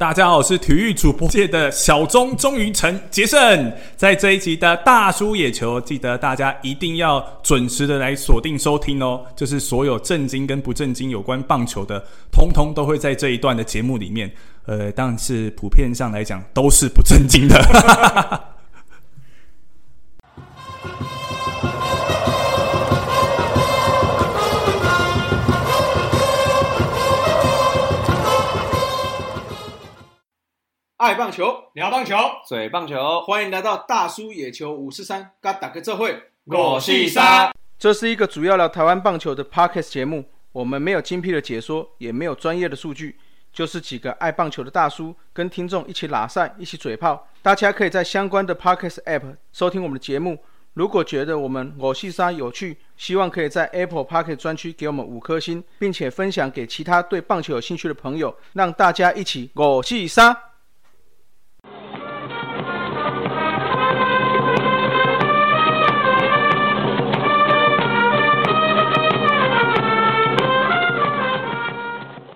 大家好，我是体育主播界的小钟钟于成杰森。在这一集的大叔野球，记得大家一定要准时的来锁定收听哦。就是所有正经跟不正经有关棒球的，通通都会在这一段的节目里面。呃，但是普遍上来讲，都是不正经的。爱棒球，聊棒球，嘴棒球，欢迎来到大叔野球五四三，嘎打个这会。我是三，这是一个主要聊台湾棒球的 podcast 节目。我们没有精辟的解说，也没有专业的数据，就是几个爱棒球的大叔跟听众一起拉赛，一起嘴炮。大家可以在相关的 podcast app 收听我们的节目。如果觉得我们我是三有趣，希望可以在 Apple Podcast 专区给我们五颗星，并且分享给其他对棒球有兴趣的朋友，让大家一起我是三。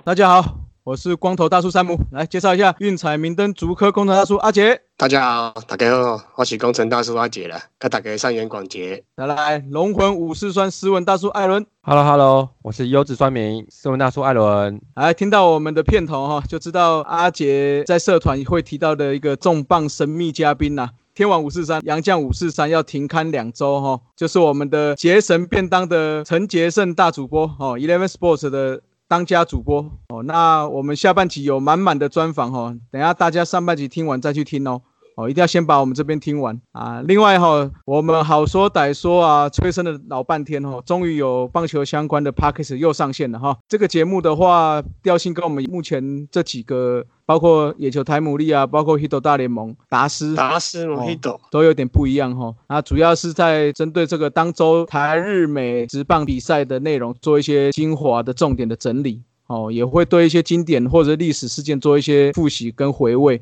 大家好，我是光头大叔山姆，来介绍一下运彩明灯竹科工程大叔阿杰。大家好，大家好，我是工程大叔阿杰了，跟大家三元广捷。来来，龙魂武士酸斯文大叔艾伦。Hello Hello，我是优质酸民斯文大叔艾伦。来，听到我们的片头哈，就知道阿杰在社团会提到的一个重磅神秘嘉宾呐。天王五四三，杨将五四三要停刊两周哈，就是我们的杰神便当的陈杰胜大主播哦，Eleven Sports 的。当家主播哦，那我们下半集有满满的专访哦，等下大家上半集听完再去听哦，哦，一定要先把我们这边听完啊。另外哈，我们好说歹说啊，催生了老半天哦，终于有棒球相关的 p a c k a g e 又上线了哈。这个节目的话，调性跟我们目前这几个。包括野球台姆利啊，包括 Hito 大联盟达斯达斯 Hito 都有点不一样哈。那主要是在针对这个当周台日美职棒比赛的内容做一些精华的重点的整理哦，也会对一些经典或者历史事件做一些复习跟回味。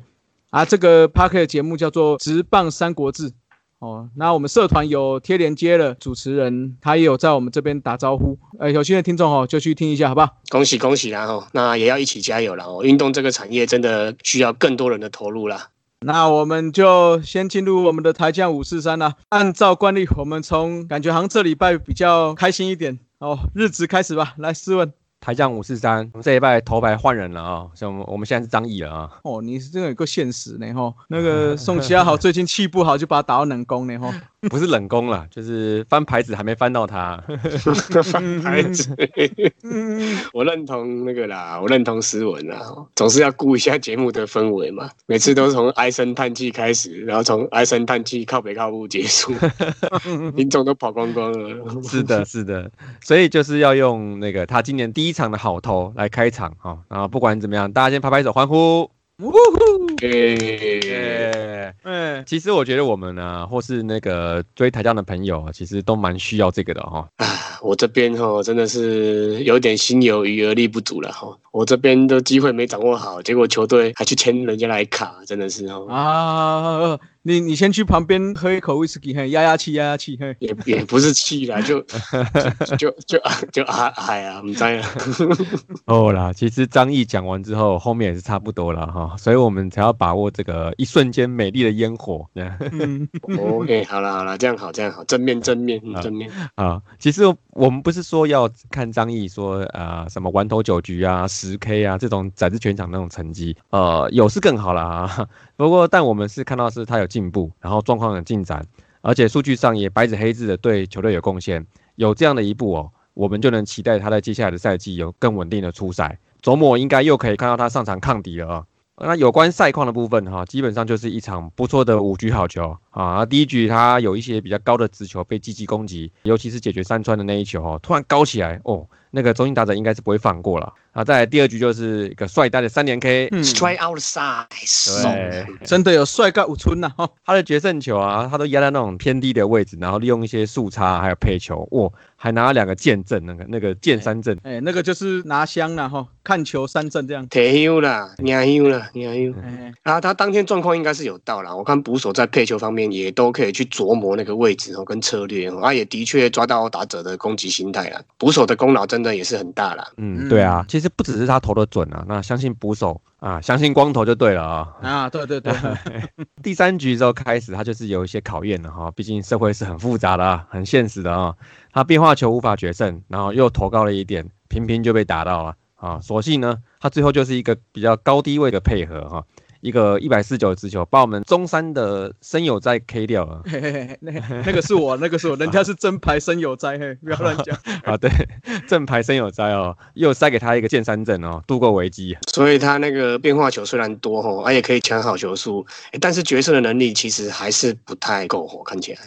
啊，这个 p a r k e 节目叫做《直棒三国志》。哦，那我们社团有贴连接了主持人，他也有在我们这边打招呼。呃，有新的听众哦，就去听一下，好不好？恭喜恭喜啦！哦，那也要一起加油了哦。运动这个产业真的需要更多人的投入啦。那我们就先进入我们的台将五四三啦。按照惯例，我们从感觉好像这礼拜比较开心一点哦，日子开始吧。来，试问。台将五四三，这一拜头牌换人了啊！像我们我们现在是张毅了啊！哦，你是真的有个现实呢吼。那个 宋其亚好，最近气不好，就把他打到冷宫呢哈。不是冷宫了，就是翻牌子还没翻到他。翻牌子，我认同那个啦，我认同斯文啦，总是要顾一下节目的氛围嘛。每次都从唉声叹气开始，然后从唉声叹气靠北靠步结束，民众都跑光光了。是的，是的，所以就是要用那个他今年第一场的好投来开场哈。然后不管怎么样，大家先拍拍手欢呼。呜呼！耶！嗯，其实我觉得我们呢，或是那个追台将的朋友，其实都蛮需要这个的哈。啊，我这边哈真的是有点心有余而力不足了哈。我这边的机会没掌握好，结果球队还去签人家来卡，真的是哦。啊！你你先去旁边喝一口威士忌，嘿，压压气，压压气，嘿，也也不是气啦，就就就就啊哎呀，唔知啦。哦啦，其实张毅讲完之后，后面也是差不多了哈，所以我们才要把握这个一瞬间美丽的烟火。嗯，OK，好了好了，这样好这样好，正面正面正面啊。其实我们不是说要看张毅说啊什么完投九局啊十 K 啊这种展示全场那种成绩，呃，有是更好了啊。不过，但我们是看到是他有进步，然后状况有进展，而且数据上也白纸黑字的对球队有贡献，有这样的一步哦，我们就能期待他在接下来的赛季有更稳定的出赛。周末应该又可以看到他上场抗敌了啊！那有关赛况的部分哈，基本上就是一场不错的五局好球啊。第一局他有一些比较高的直球被积极攻击，尤其是解决三川的那一球哦，突然高起来哦，那个中心打者应该是不会放过了。啊，在第二局就是一个帅呆的三连 K，strike outside，对，真的有帅盖五村呐！哈，他的决胜球啊，他都压在那种偏低的位置，然后利用一些速差还有配球，哇，还拿了两个剑阵，那个那个剑三阵，哎，那个就是拿香了哈，看球三阵这样。铁优啦，娘优啦，娘优。啊，他当天状况应该是有到了，我看捕手在配球方面也都可以去琢磨那个位置哦，跟策略哦，啊，也的确抓到打者的攻击心态了。捕手的功劳真的也是很大了。嗯，对啊，其实。不只是他投的准啊，那相信捕手啊，相信光头就对了啊。啊，对对对，第三局之后开始，他就是有一些考验了哈，毕竟社会是很复杂的啊，很现实的啊。他变化球无法决胜，然后又投高了一点，频频就被打到了啊。所幸呢，他最后就是一个比较高低位的配合哈。一个一百四九的直球，把我们中山的生有灾 K 掉了。嘿嘿嘿，那那个是我，那个是我，人家是正牌生有灾，嘿，不要乱讲。啊，对，正牌生有灾哦，又塞给他一个剑三阵哦，度过危机。所以他那个变化球虽然多哦，他也可以抢好球数，但是决胜的能力其实还是不太够哦，看起来。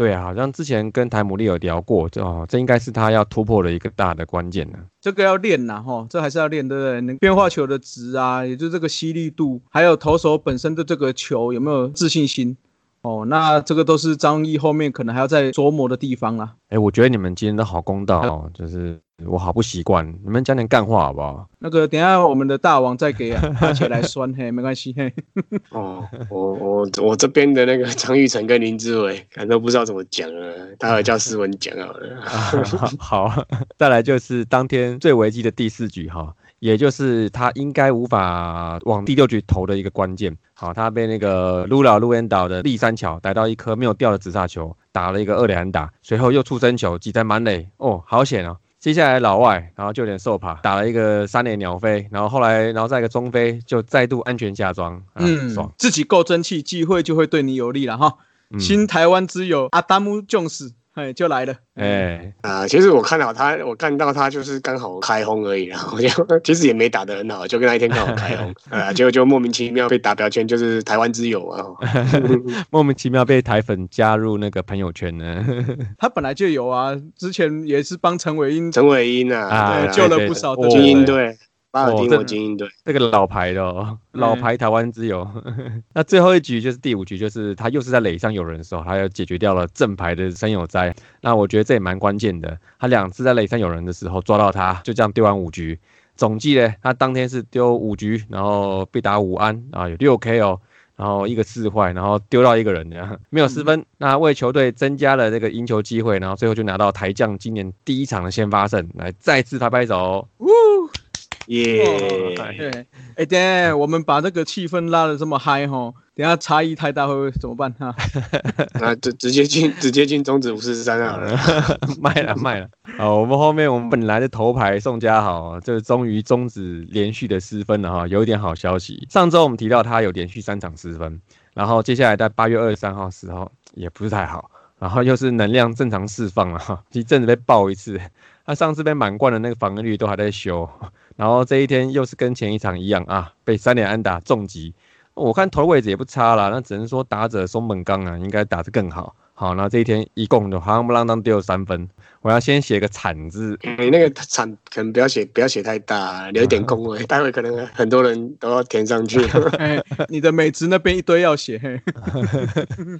对啊，好像之前跟台姆利有聊过，这哦，这应该是他要突破的一个大的关键呢。这个要练呐，哈，这还是要练，对不对？能变化球的值啊，也就是这个吸力度，还有投手本身的这个球有没有自信心。哦，那这个都是张毅后面可能还要再琢磨的地方啦。哎，我觉得你们今天都好公道哦，就是我好不习惯，你们讲点干话好不好？那个等下我们的大王再给阿杰来酸，嘿，没关系，嘿。哦，我我我这边的那个 张玉成跟林志伟，可能都不知道怎么讲了，待会叫思文讲好了。好，再来就是当天最危机的第四局哈。也就是他应该无法往第六局投的一个关键。好，他被那个卢老卢恩岛的立三桥逮到一颗没有掉的直杀球，打了一个二连打，随后又出生球挤在满垒，哦，好险哦！接下来老外，然后就有点受怕，打了一个三连鸟飞，然后后来，然后再一个中飞，就再度安全下庄，嗯，爽，自己够争气，机会就会对你有利了哈。新台湾之友阿达姆琼斯。哎，就来了。哎啊，其实我看到他，我看到他就是刚好开轰而已然后 就其实也没打得很好，就跟那一天刚好开轰啊，结果就莫名其妙被打标签，就是台湾之友啊，莫名其妙被台粉加入那个朋友圈呢。他本来就有啊，之前也是帮陈伟英，陈伟英啊，救了不少精英队。巴尔的摩精英队，这个老牌的哦，老牌台湾之友。那最后一局就是第五局，就是他又是在垒上有人的时候，他又解决掉了正牌的生有灾。那我觉得这也蛮关键的，他两次在垒上有人的时候抓到他，就这样丢完五局。总计呢，他当天是丢五局，然后被打五安啊，有六 K 哦，然后一个四坏，然后丢到一个人，没有失分。那为球队增加了这个赢球机会，然后最后就拿到台将今年第一场的先发胜，来再次拍拍手。耶！哎，等下我们把这个气氛拉的这么嗨哈，等下差异太大会怎么办哈？那直直接进直接进中指五四十三 好了，卖了卖了。好，我们后面我们本来的头牌宋佳豪，这终于终止连续的失分了哈，有一点好消息。上周我们提到他有连续三场失分，然后接下来在八月二十三号时候也不是太好，然后又是能量正常释放了哈，一阵子被爆一次，他上次被满贯的那个防御率都还在修。然后这一天又是跟前一场一样啊，被三连安打重击。我看头位置也不差啦，那只能说打者松本刚啊，应该打得更好。好，那这一天一共就夯不啷当丢三分，我要先写个惨字。你那个惨可能不要写，不要写太大，留一点空位，待会可能很多人都要填上去。你的美职那边一堆要写。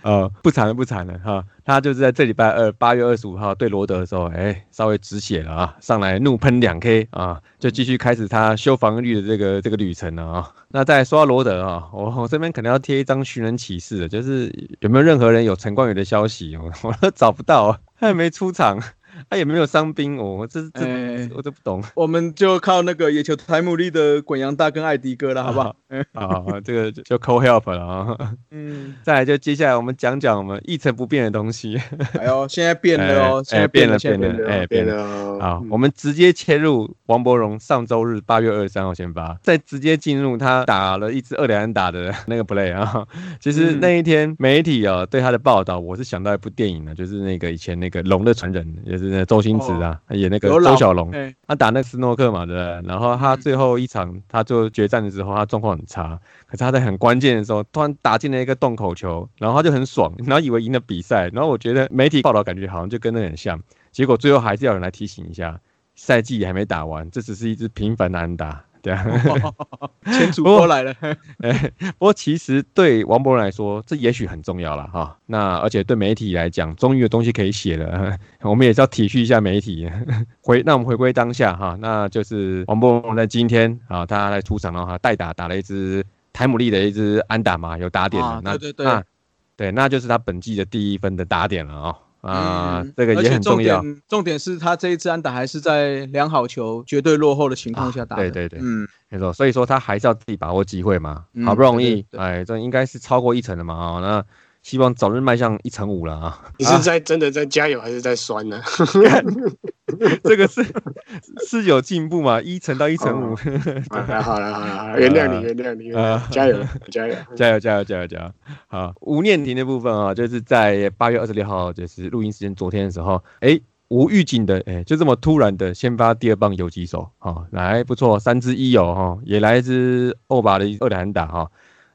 呃，不惨了，不惨了哈。他就是在这礼拜二八月二十五号对罗德的时候，哎，稍微止血了啊，上来怒喷两 K 啊，就继续开始他修防御率的这个这个旅程了啊。那再说到罗德啊，我我这边可能要贴一张寻人启事的，就是有没有任何人有陈冠宇的消息？我我都找不到，他也没出场。他也没有伤兵哦，我这这我都不懂。我们就靠那个野球台姆利的滚羊大跟艾迪哥了，好不好？好，这个就 call help 了啊。嗯，再来就接下来我们讲讲我们一成不变的东西。哎呦，现在变了哦，现在变了变了，哎变了。好，我们直接切入王伯荣上周日八月二十三号先发，再直接进入他打了一支二连打的那个 play 啊。其实那一天媒体啊对他的报道，我是想到一部电影呢，就是那个以前那个龙的传人，也是。周星驰啊，演那个周小龙，他打那斯诺克嘛，对不对？然后他最后一场，他做决战的时候，他状况很差，可是他在很关键的时候，突然打进了一个洞口球，然后他就很爽，然后以为赢了比赛，然后我觉得媒体报道感觉好像就跟那很像，结果最后还是要人来提醒一下，赛季还没打完，这只是一支平凡的安打。对啊，前主播来了。哎，不过其实对王博仁来说，这也许很重要了哈。那而且对媒体来讲，终于有东西可以写了。我们也是要体恤一下媒体。回，那我们回归当下哈，那就是王博文在今天啊，他来出场的话，代打打了一支台姆利的一支安打嘛，有打点的。那对对对，对，那就是他本季的第一分的打点了啊。啊，嗯这个也很重要。点重点是他这一支安打还是在良好球、绝对落后的情况下打的。对对对嗯，没错，所以说他还是要自己把握机会嘛，嗯好不容易对，对对哎，这应该是超过一成的嘛啊、那希望早日迈向一成五了啊。你是在真的在加油还是在酸呢？这个是是有进步嘛？一成到一成五，好了好了好了，原谅你原谅你，加油加油！加油加油加油加油！好，吴念婷的部分啊，就是在八月二十六号，就是录音时间昨天的时候，哎，无预警的，哎，就这么突然的先发第二棒游击手，好、来不错，三支一哦，哈、也来一支欧巴的二连打哈、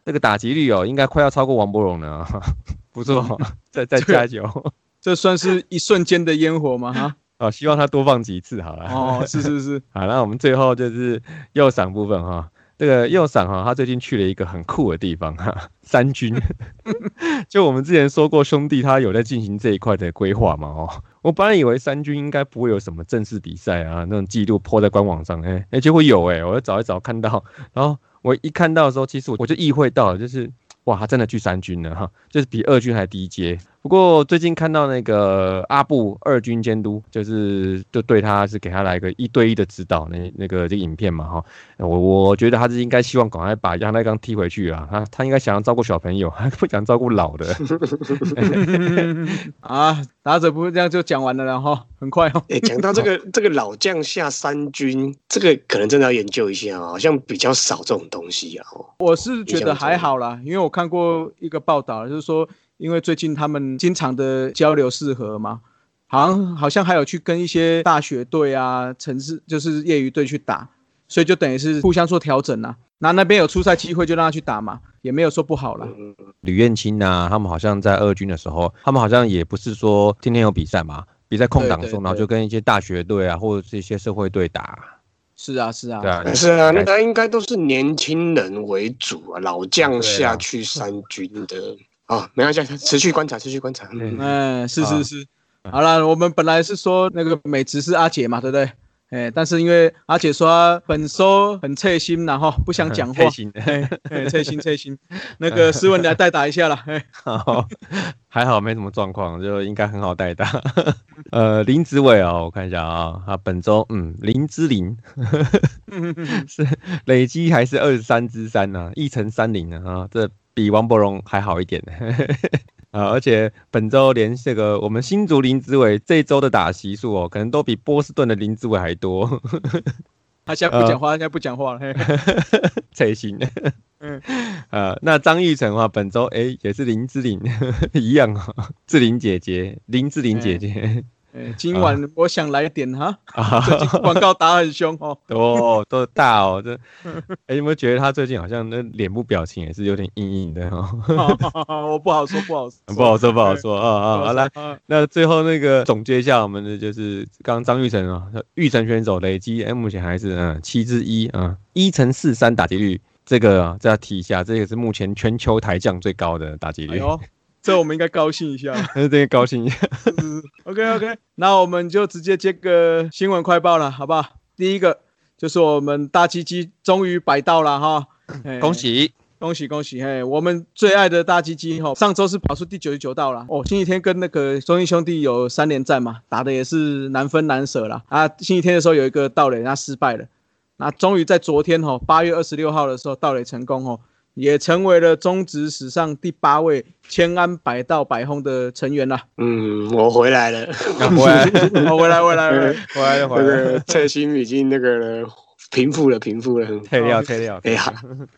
这个打击率哦，应该快要超过王柏荣了啊，不错，再再加油这算是一瞬间的烟火吗？哈，啊，希望他多放几次好了。哦，是是是，好，那我们最后就是右赏部分哈。这个右赏哈，他最近去了一个很酷的地方哈，三军。就我们之前说过，兄弟他有在进行这一块的规划嘛哦。我本来以为三军应该不会有什么正式比赛啊，那种记录泼在官网上，哎、哎，结果有哎、我就找一找看到，然后我一看到的时候，其实我我就意会到了，就是哇，他真的去三军了哈，就是比二军还低阶。不过最近看到那个阿布二军监督，就是就对他是给他来个一对一的指导，那那个这个影片嘛哈，我我觉得他是应该希望赶快把杨代刚踢回去啊，他他应该想要照顾小朋友，他不想照顾老的。啊，打者不是这样就讲完了，然后很快哦。哎，讲到这个这个老将下三军，这个可能真的要研究一下哦，好像比较少这种东西啊。哦，我是觉得还好啦，因为我看过一个报道，就是说，因为最近他们经常的交流适合嘛，好像好像还有去跟一些大学队啊、城市就是业余队去打，所以就等于是互相做调整啦。那那边有出赛机会就让他去打嘛，也没有说不好啦。嗯，吕彦青啊，他们好像在二军的时候，他们好像也不是说天天有比赛嘛，比赛空档的时候，对对然后就跟一些大学队啊，或者是一些社会队打，是啊，是啊，对啊，是啊，那个应该都是年轻人为主啊，老将下去三军的啊，没关系，持续观察，持续观察。嗯哎，是啊是是。好了，我们本来是说那个美职是阿姐嘛，对不对？哎，但是因为阿姐说她本收很脆心，然后不想讲话开，心。脆心脆心。那个斯文你来代打一下了。哎，好，还好没什么状况，就应该很好代打。呃，林子伟啊，我看一下啊，他本周嗯零之零是累积还是二十三之三呢，一乘三零呢啊，这比王柏荣还好一点啊，而且本周连这个我们新竹林子伟这周的打席数哦，可能都比波士顿的林子伟还多，他现在不讲话，他现在不讲话了。嘿才行。嗯，呃，那张玉成的话，本周哎也是林志玲 一样啊、哦，志玲姐姐，林志玲姐姐。哎，今晚我想来点哈，广告打很凶哦。哦，都大哦，这，哎，有没有觉得他最近好像那脸部表情也是有点硬硬的 哦？我不好说，不好说，不好说，不好说啊啊！好来，啊。那最后那个总结一下，我们的就是刚刚张玉成啊，玉成选手累积，哎，目前还是嗯七之一啊，一乘四三打击率，这个啊，再要提一下，这个是目前全球台将最高的打击率，这我们应该高兴一下。这个高兴一下。OK OK，那我们就直接接个新闻快报了，好不好？第一个就是我们大鸡鸡终于摆到了哈，哎恭喜！恭喜恭喜！嘿，我们最爱的大鸡鸡哈，上周是跑出第九十九道了哦。星期天跟那个中英兄弟有三连战嘛，打的也是难分难舍啦。啊。星期天的时候有一个盗垒，他失败了，那终于在昨天哈，八月二十六号的时候盗垒成功哦，也成为了中职史上第八位千安百道百轰的成员啦。嗯，我回来了，回来，我，回来回来回来，回来蔡心已经那个了平复了，平复了。退掉，退掉。哎喊，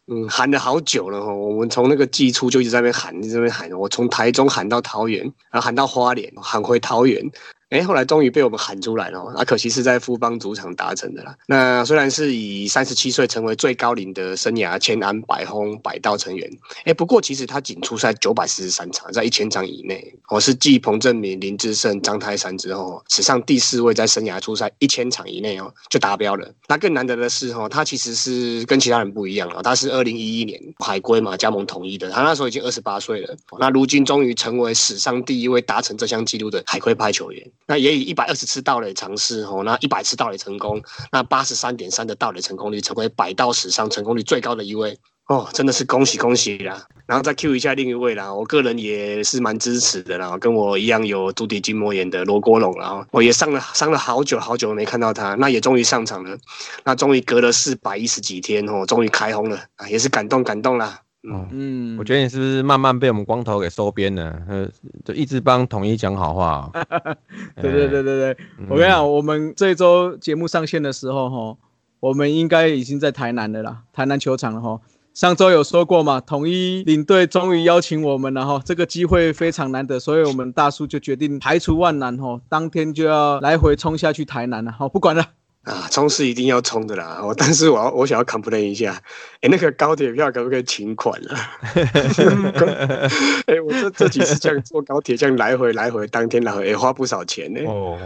嗯，喊了好久了哈。我们从那个季初就一直在那边喊，一直在那边喊。我从台中喊到桃园，然后喊到花莲，喊回桃园。哎，后来终于被我们喊出来了哦，啊，可惜是在富邦主场达成的啦。那虽然是以三十七岁成为最高龄的生涯千安百轰百道成员，哎，不过其实他仅出赛九百四十三场，在一千场以内，哦，是继彭振明、林志胜、张泰山之后，史上第四位在生涯出赛一千场以内哦就达标了。那更难得的是哦，他其实是跟其他人不一样哦，他是二零一一年海归嘛加盟统一的，他那时候已经二十八岁了。那如今终于成为史上第一位达成这项纪录的海归派球员。那也以一百二十次盗垒尝试哦，那一百次盗垒成功，那八十三点三的盗垒成功率，成为百道史上成功率最高的一位哦，真的是恭喜恭喜啦！然后再 Q 一下另一位啦，我个人也是蛮支持的啦，跟我一样有足底筋膜炎的罗国龙，然后我也上了上了好久好久没看到他，那也终于上场了，那终于隔了四百一十几天哦，终于开轰了啊，也是感动感动啦。嗯嗯，我觉得你是不是慢慢被我们光头给收编了？呃，就一直帮统一讲好话。对对对对对，我跟你讲，我们这周节目上线的时候哈，我们应该已经在台南的啦，台南球场了哈。上周有说过嘛，统一领队终于邀请我们了哈，这个机会非常难得，所以我们大叔就决定排除万难哈，当天就要来回冲下去台南了。好，不管了。啊，冲是一定要冲的啦！我但是我要我想要 complain 一下，哎，那个高铁票可不可以请款啊？哎，我这这几次这样坐高铁，这样来回来回，当天来回也花不少钱呢。哦，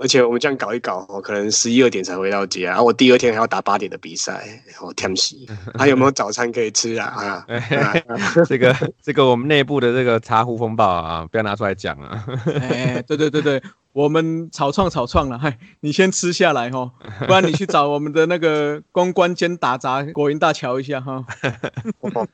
而且我们这样搞一搞，可能十一二点才回到家，然后我第二天还要打八点的比赛，我天死！还有没有早餐可以吃啊？啊，这个这个我们内部的这个茶壶风暴啊，不要拿出来讲啊！哎，对对对对。我们草创草创了，嗨，你先吃下来哈，不然你去找我们的那个公关兼打杂国营大桥一下哈。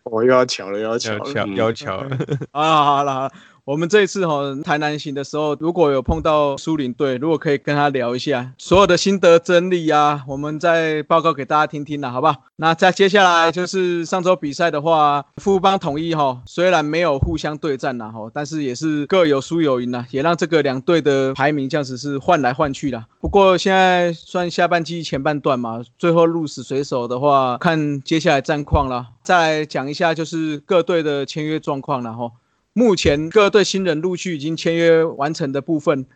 我 又要巧了，又要巧了，要巧了 啊！好了。我们这一次哈台南行的时候，如果有碰到苏林队，如果可以跟他聊一下所有的心得真理呀，我们再报告给大家听听了，好不好？那再接下来就是上周比赛的话，富邦统一哈，虽然没有互相对战呐哈，但是也是各有输有赢呐，也让这个两队的排名这样子是换来换去的。不过现在算下半季前半段嘛，最后鹿死谁手的话，看接下来战况了。再来讲一下就是各队的签约状况了哈。目前各队新人陆续已经签约完成的部分，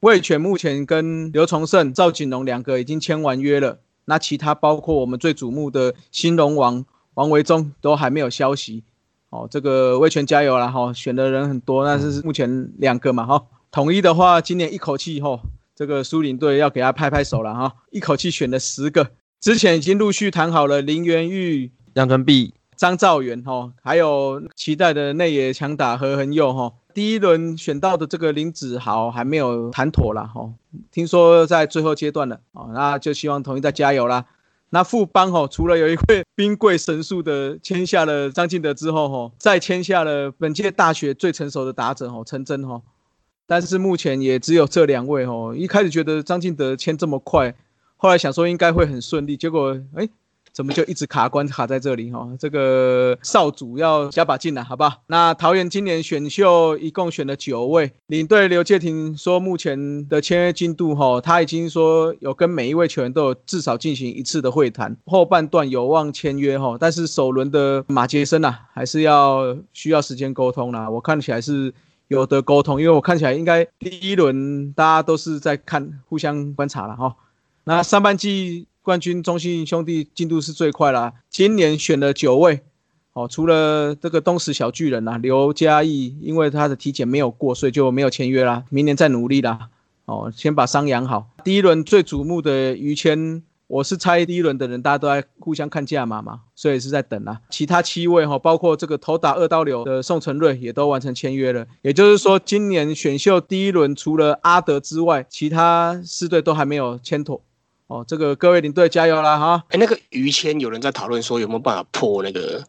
魏权目前跟刘崇胜、赵景龙两个已经签完约了。那其他包括我们最瞩目的新龙王王维忠都还没有消息。哦，这个魏权加油了哈，选的人很多，但是目前两个嘛哈。统一的话，今年一口气哈，这个苏宁队要给他拍拍手了哈，一口气选了十个，之前已经陆续谈好了林元玉、杨春碧。张兆元哈，还有期待的内野强打何恒佑哈，第一轮选到的这个林子豪还没有谈妥了哈，听说在最后阶段了哦，那就希望统一再加油啦。那副帮哈，除了有一位兵贵神速的签下了张进德之后哈，再签下了本届大学最成熟的打者哈陈真哈，但是目前也只有这两位哈，一开始觉得张进德签这么快，后来想说应该会很顺利，结果哎。怎么就一直卡关卡在这里哈？这个少主要加把劲了，好不好？那桃园今年选秀一共选了九位，领队刘介廷说，目前的签约进度哈，他已经说有跟每一位球员都有至少进行一次的会谈，后半段有望签约哈。但是首轮的马杰森呐，还是要需要时间沟通啦。我看起来是有的沟通，因为我看起来应该第一轮大家都是在看互相观察了哈。那上半季。冠军中信兄弟进度是最快啦，今年选了九位，哦，除了这个东石小巨人呐，刘嘉义，因为他的体检没有过，所以就没有签约啦，明年再努力啦，哦，先把伤养好。第一轮最瞩目的于谦，我是猜第一轮的人大家都在互相看价码嘛，所以是在等啊。其他七位哈，包括这个头打二刀流的宋承瑞也都完成签约了，也就是说今年选秀第一轮除了阿德之外，其他四队都还没有签妥。哦，这个各位领队加油啦哈！哎，那个于谦有人在讨论说有没有办法破那个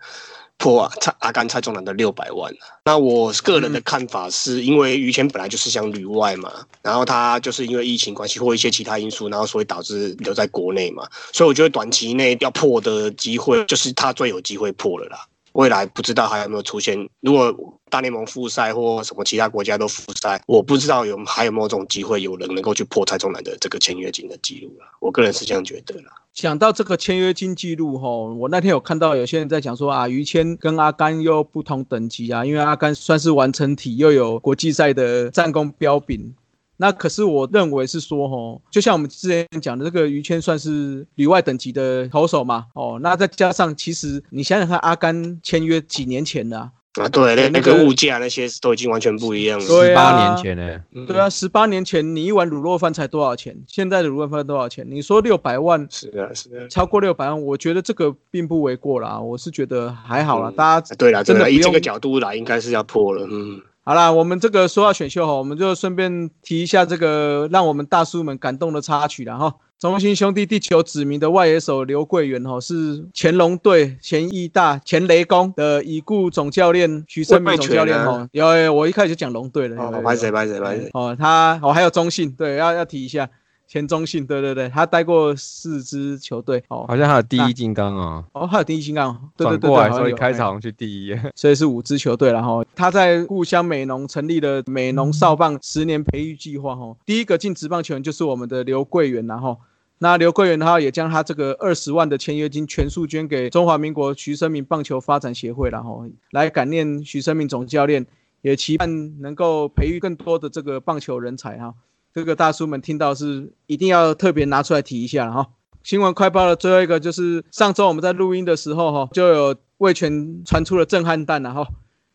破啊蔡阿甘蔡中南的六百万那我个人的看法是因为于谦本来就是想旅外嘛，然后他就是因为疫情关系或一些其他因素，然后所以导致留在国内嘛，所以我觉得短期内要破的机会就是他最有机会破了啦。未来不知道还有没有出现，如果大联盟复赛或什么其他国家都复赛，我不知道有还有没有这种机会，有人能够去破蔡中南的这个签约金的记录了。我个人是这样觉得啦。讲到这个签约金记录哈，我那天有看到有些人在讲说啊，于谦跟阿甘又不同等级啊，因为阿甘算是完成体，又有国际赛的战功标炳。那可是我认为是说，吼，就像我们之前讲的，这个于谦算是里外等级的投手嘛，哦，那再加上其实你想想看，阿甘签约几年前的啊，对，那那个物价那些都已经完全不一样了，十八年前呢，对啊，十八年前你一碗卤肉饭才多少钱？现在的卤肉饭多少钱？你说六百万，是的，是的，超过六百万，我觉得这个并不为过啦，我是觉得还好啦，大家对啦，真的以这个角度来，应该是要破了，嗯。好啦，我们这个说到选秀哈，我们就顺便提一下这个让我们大叔们感动的插曲了哈。中信兄弟第九指名的外野手刘桂元哈，是前龙队、前义大、前雷公的已故总教练徐胜明总教练哈。有有，我一开始就讲龙队了。哦，拜谁拜谁拜谁。哦，他哦还有中信，对，要要提一下。前中信，对对对，他待过四支球队，哦，好像还有第一金刚哦，哦，还有第一金刚，转过来所以开场去第一，所以是五支球队然后他在故乡美浓成立了美浓少棒十年培育计划，哈，第一个进职棒球员就是我们的刘桂元，然后那刘桂元他也将他这个二十万的签约金全数捐给中华民国徐生明棒球发展协会，然后来感念徐生明总教练，也期盼能够培育更多的这个棒球人才，哈。这个大叔们听到是一定要特别拿出来提一下哈。新闻快报的最后一个就是上周我们在录音的时候哈，就有魏全传出了震撼弹了哈，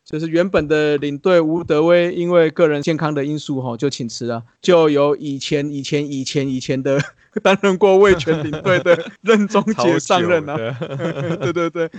就是原本的领队吴德威因为个人健康的因素哈就请辞了，就有以前以前以前以前的 担任过魏全领 队的任中杰上任啊。对 对对。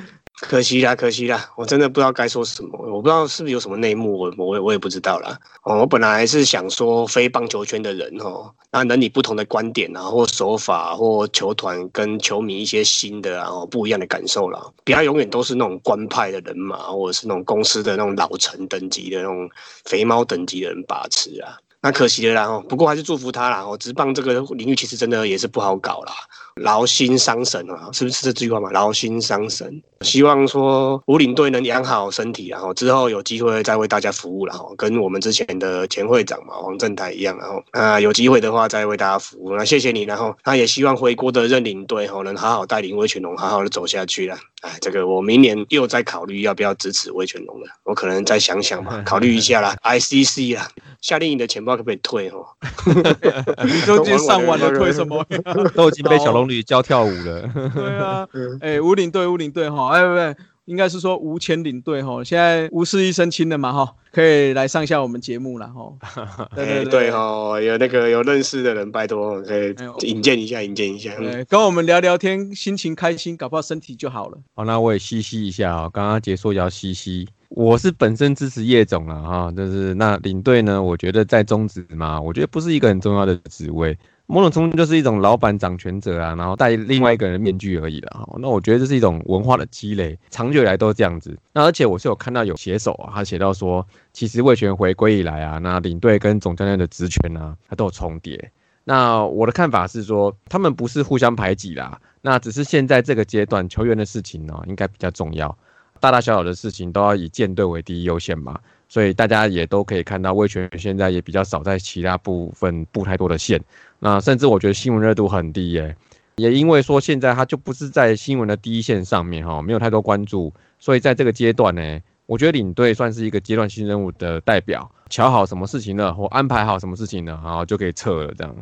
可惜啦，可惜啦，我真的不知道该说什么，我不知道是不是有什么内幕，我我我也不知道啦。哦，我本来是想说非棒球圈的人哦，那能以不同的观点啊，或手法，或球团跟球迷一些新的然后不一样的感受啦。不要永远都是那种官派的人马，或者是那种公司的那种老臣等级的那种肥猫等级的人把持啊。那可惜了啦，哦，不过还是祝福他啦。哦，直棒这个领域其实真的也是不好搞啦。劳心伤神啊，是不是这句话嘛？劳心伤神，希望说吴领队能养好身体，然后之后有机会再为大家服务，然后跟我们之前的前会长嘛黄正台一样，然后啊有机会的话再为大家服务。那谢谢你，然后他也希望回国的任领队哈能好好带领威权龙好好的走下去了。哎，这个我明年又在考虑要不要支持威权龙了，我可能再想想吧，考虑一下啦。ICC 啊，夏令营的钱包可不可以退哦？你都已经上完了，退什么？都已经被小龙。女教跳舞了，对啊，哎，吴领队，吴领队哈，哎不对，应该是说吴前领队哈，现在吴事一身轻的嘛哈，可以来上一下我们节目了哈。对对对哈，有那个有认识的人，拜托可以引荐一下，引荐一下，跟我们聊聊天，心情开心，搞不好身体就好了。好，那我也嘻嘻一下啊，刚刚结束也要嘻嘻。我是本身支持叶总了哈，就是那领队呢，我觉得在中职嘛，我觉得不是一个很重要的职位。某种程度就是一种老板掌权者啊，然后戴另外一个人面具而已了哈。那我觉得这是一种文化的积累，长久以来都是这样子。那而且我是有看到有写手啊，他写到说，其实魏权回归以来啊，那领队跟总教练的职权呢，他都有重叠。那我的看法是说，他们不是互相排挤啦，那只是现在这个阶段球员的事情呢，应该比较重要，大大小小的事情都要以舰队为第一优先嘛。所以大家也都可以看到，魏权现在也比较少在其他部分布太多的线。那甚至我觉得新闻热度很低耶，也因为说现在他就不是在新闻的第一线上面哈，没有太多关注，所以在这个阶段呢，我觉得领队算是一个阶段性任务的代表，瞧好什么事情了，或安排好什么事情了，然后就可以撤了这样。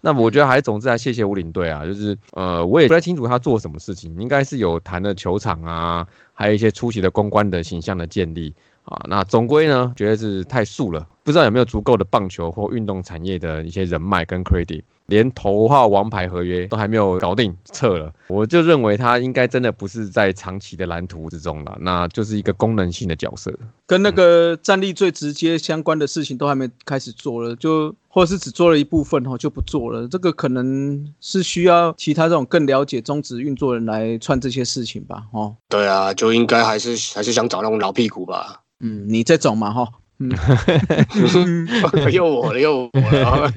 那我觉得还总之还谢谢吴领队啊，就是呃我也不太清楚他做什么事情，应该是有谈的球场啊，还有一些出席的公关的形象的建立。啊，那总归呢，觉得是太素了，不知道有没有足够的棒球或运动产业的一些人脉跟 credit，连头号王牌合约都还没有搞定，撤了。我就认为他应该真的不是在长期的蓝图之中了，那就是一个功能性的角色，跟那个战力最直接相关的事情都还没开始做了，就或者是只做了一部分哈，就不做了。这个可能是需要其他这种更了解中职运作人来串这些事情吧，哦。对啊，就应该还是还是想找那种老屁股吧。嗯，你这种嘛，哈，嗯，又我了，又我了。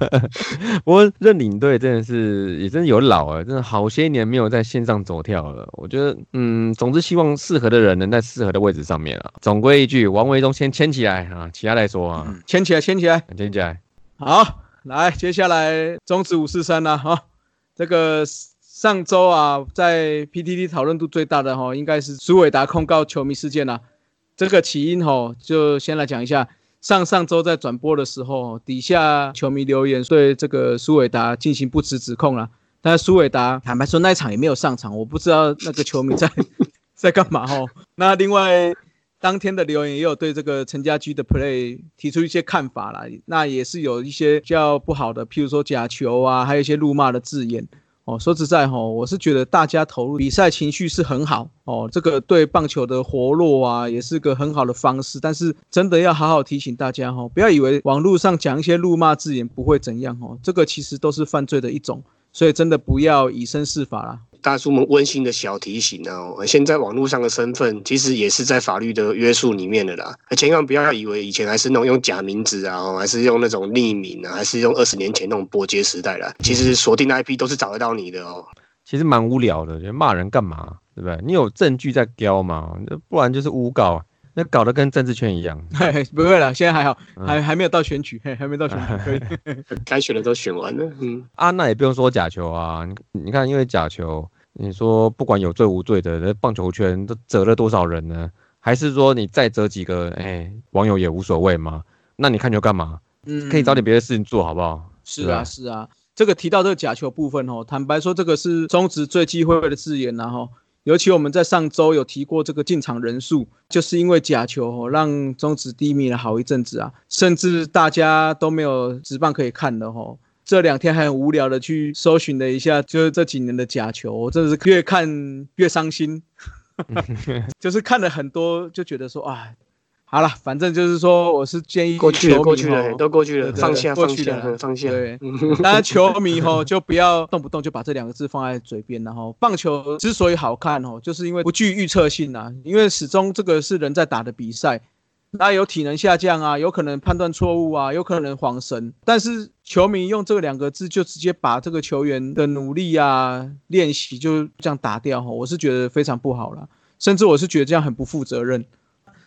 不过认领队真的是也真的有老了，真的好些年没有在线上走跳了。我觉得，嗯，总之希望适合的人能在适合的位置上面啊。总归一句，王维忠先牵起来啊，其他来说啊，牵起来，牵起来，牵起来。好，来，接下来中指五四三了哈。这个上周啊，在 PTT 讨论度最大的哈，应该是苏伟达控告球迷事件啊。这个起因吼，就先来讲一下。上上周在转播的时候，底下球迷留言对这个苏伟达进行不实指控了。但是苏伟达坦白说，那一场也没有上场，我不知道那个球迷在 在干嘛吼。那另外当天的留言也有对这个陈家驹的 play 提出一些看法啦，那也是有一些较不好的，譬如说假球啊，还有一些辱骂的字眼。哦，说实在哈，我是觉得大家投入比赛情绪是很好哦，这个对棒球的活络啊，也是个很好的方式。但是真的要好好提醒大家哈，不要以为网络上讲一些辱骂字眼不会怎样哦，这个其实都是犯罪的一种。所以真的不要以身试法啦。大叔们温馨的小提醒啊，现在网络上的身份其实也是在法律的约束里面的啦，千万不要以为以前还是那种用假名字啊，还是用那种匿名啊，还是用二十年前那种拨接时代啦，其实锁定 IP 都是找得到你的哦。其实蛮无聊的，骂人干嘛？对不对？你有证据在交嘛？不然就是诬告，那搞得跟政治圈一样。不会了，现在还好，还还没有到选举，还没到选举，可以，该选的都选完了。嗯啊，那也不用说假球啊，你你看，因为假球。你说不管有罪无罪的，棒球圈都折了多少人呢？还是说你再折几个，哎，网友也无所谓吗？那你看球干嘛？嗯，可以找点别的事情做好不好？是啊，是啊。这个提到这个假球部分哦，坦白说，这个是中职最忌讳的字眼然后，尤其我们在上周有提过这个进场人数，就是因为假球哦，让中指低迷了好一阵子啊，甚至大家都没有直棒可以看的哦。这两天还很无聊的去搜寻了一下，就是这几年的假球，我真的是越看越伤心，就是看了很多就觉得说啊，好了，反正就是说我是建议过去了，过去了，都过去了，放下，放下，放下。对，当然球迷吼 就不要动不动就把这两个字放在嘴边，然后棒球之所以好看吼，就是因为不具预测性啊，因为始终这个是人在打的比赛。那有体能下降啊，有可能判断错误啊，有可能晃神。但是球迷用这两个字就直接把这个球员的努力啊、练习就这样打掉吼，我是觉得非常不好了，甚至我是觉得这样很不负责任。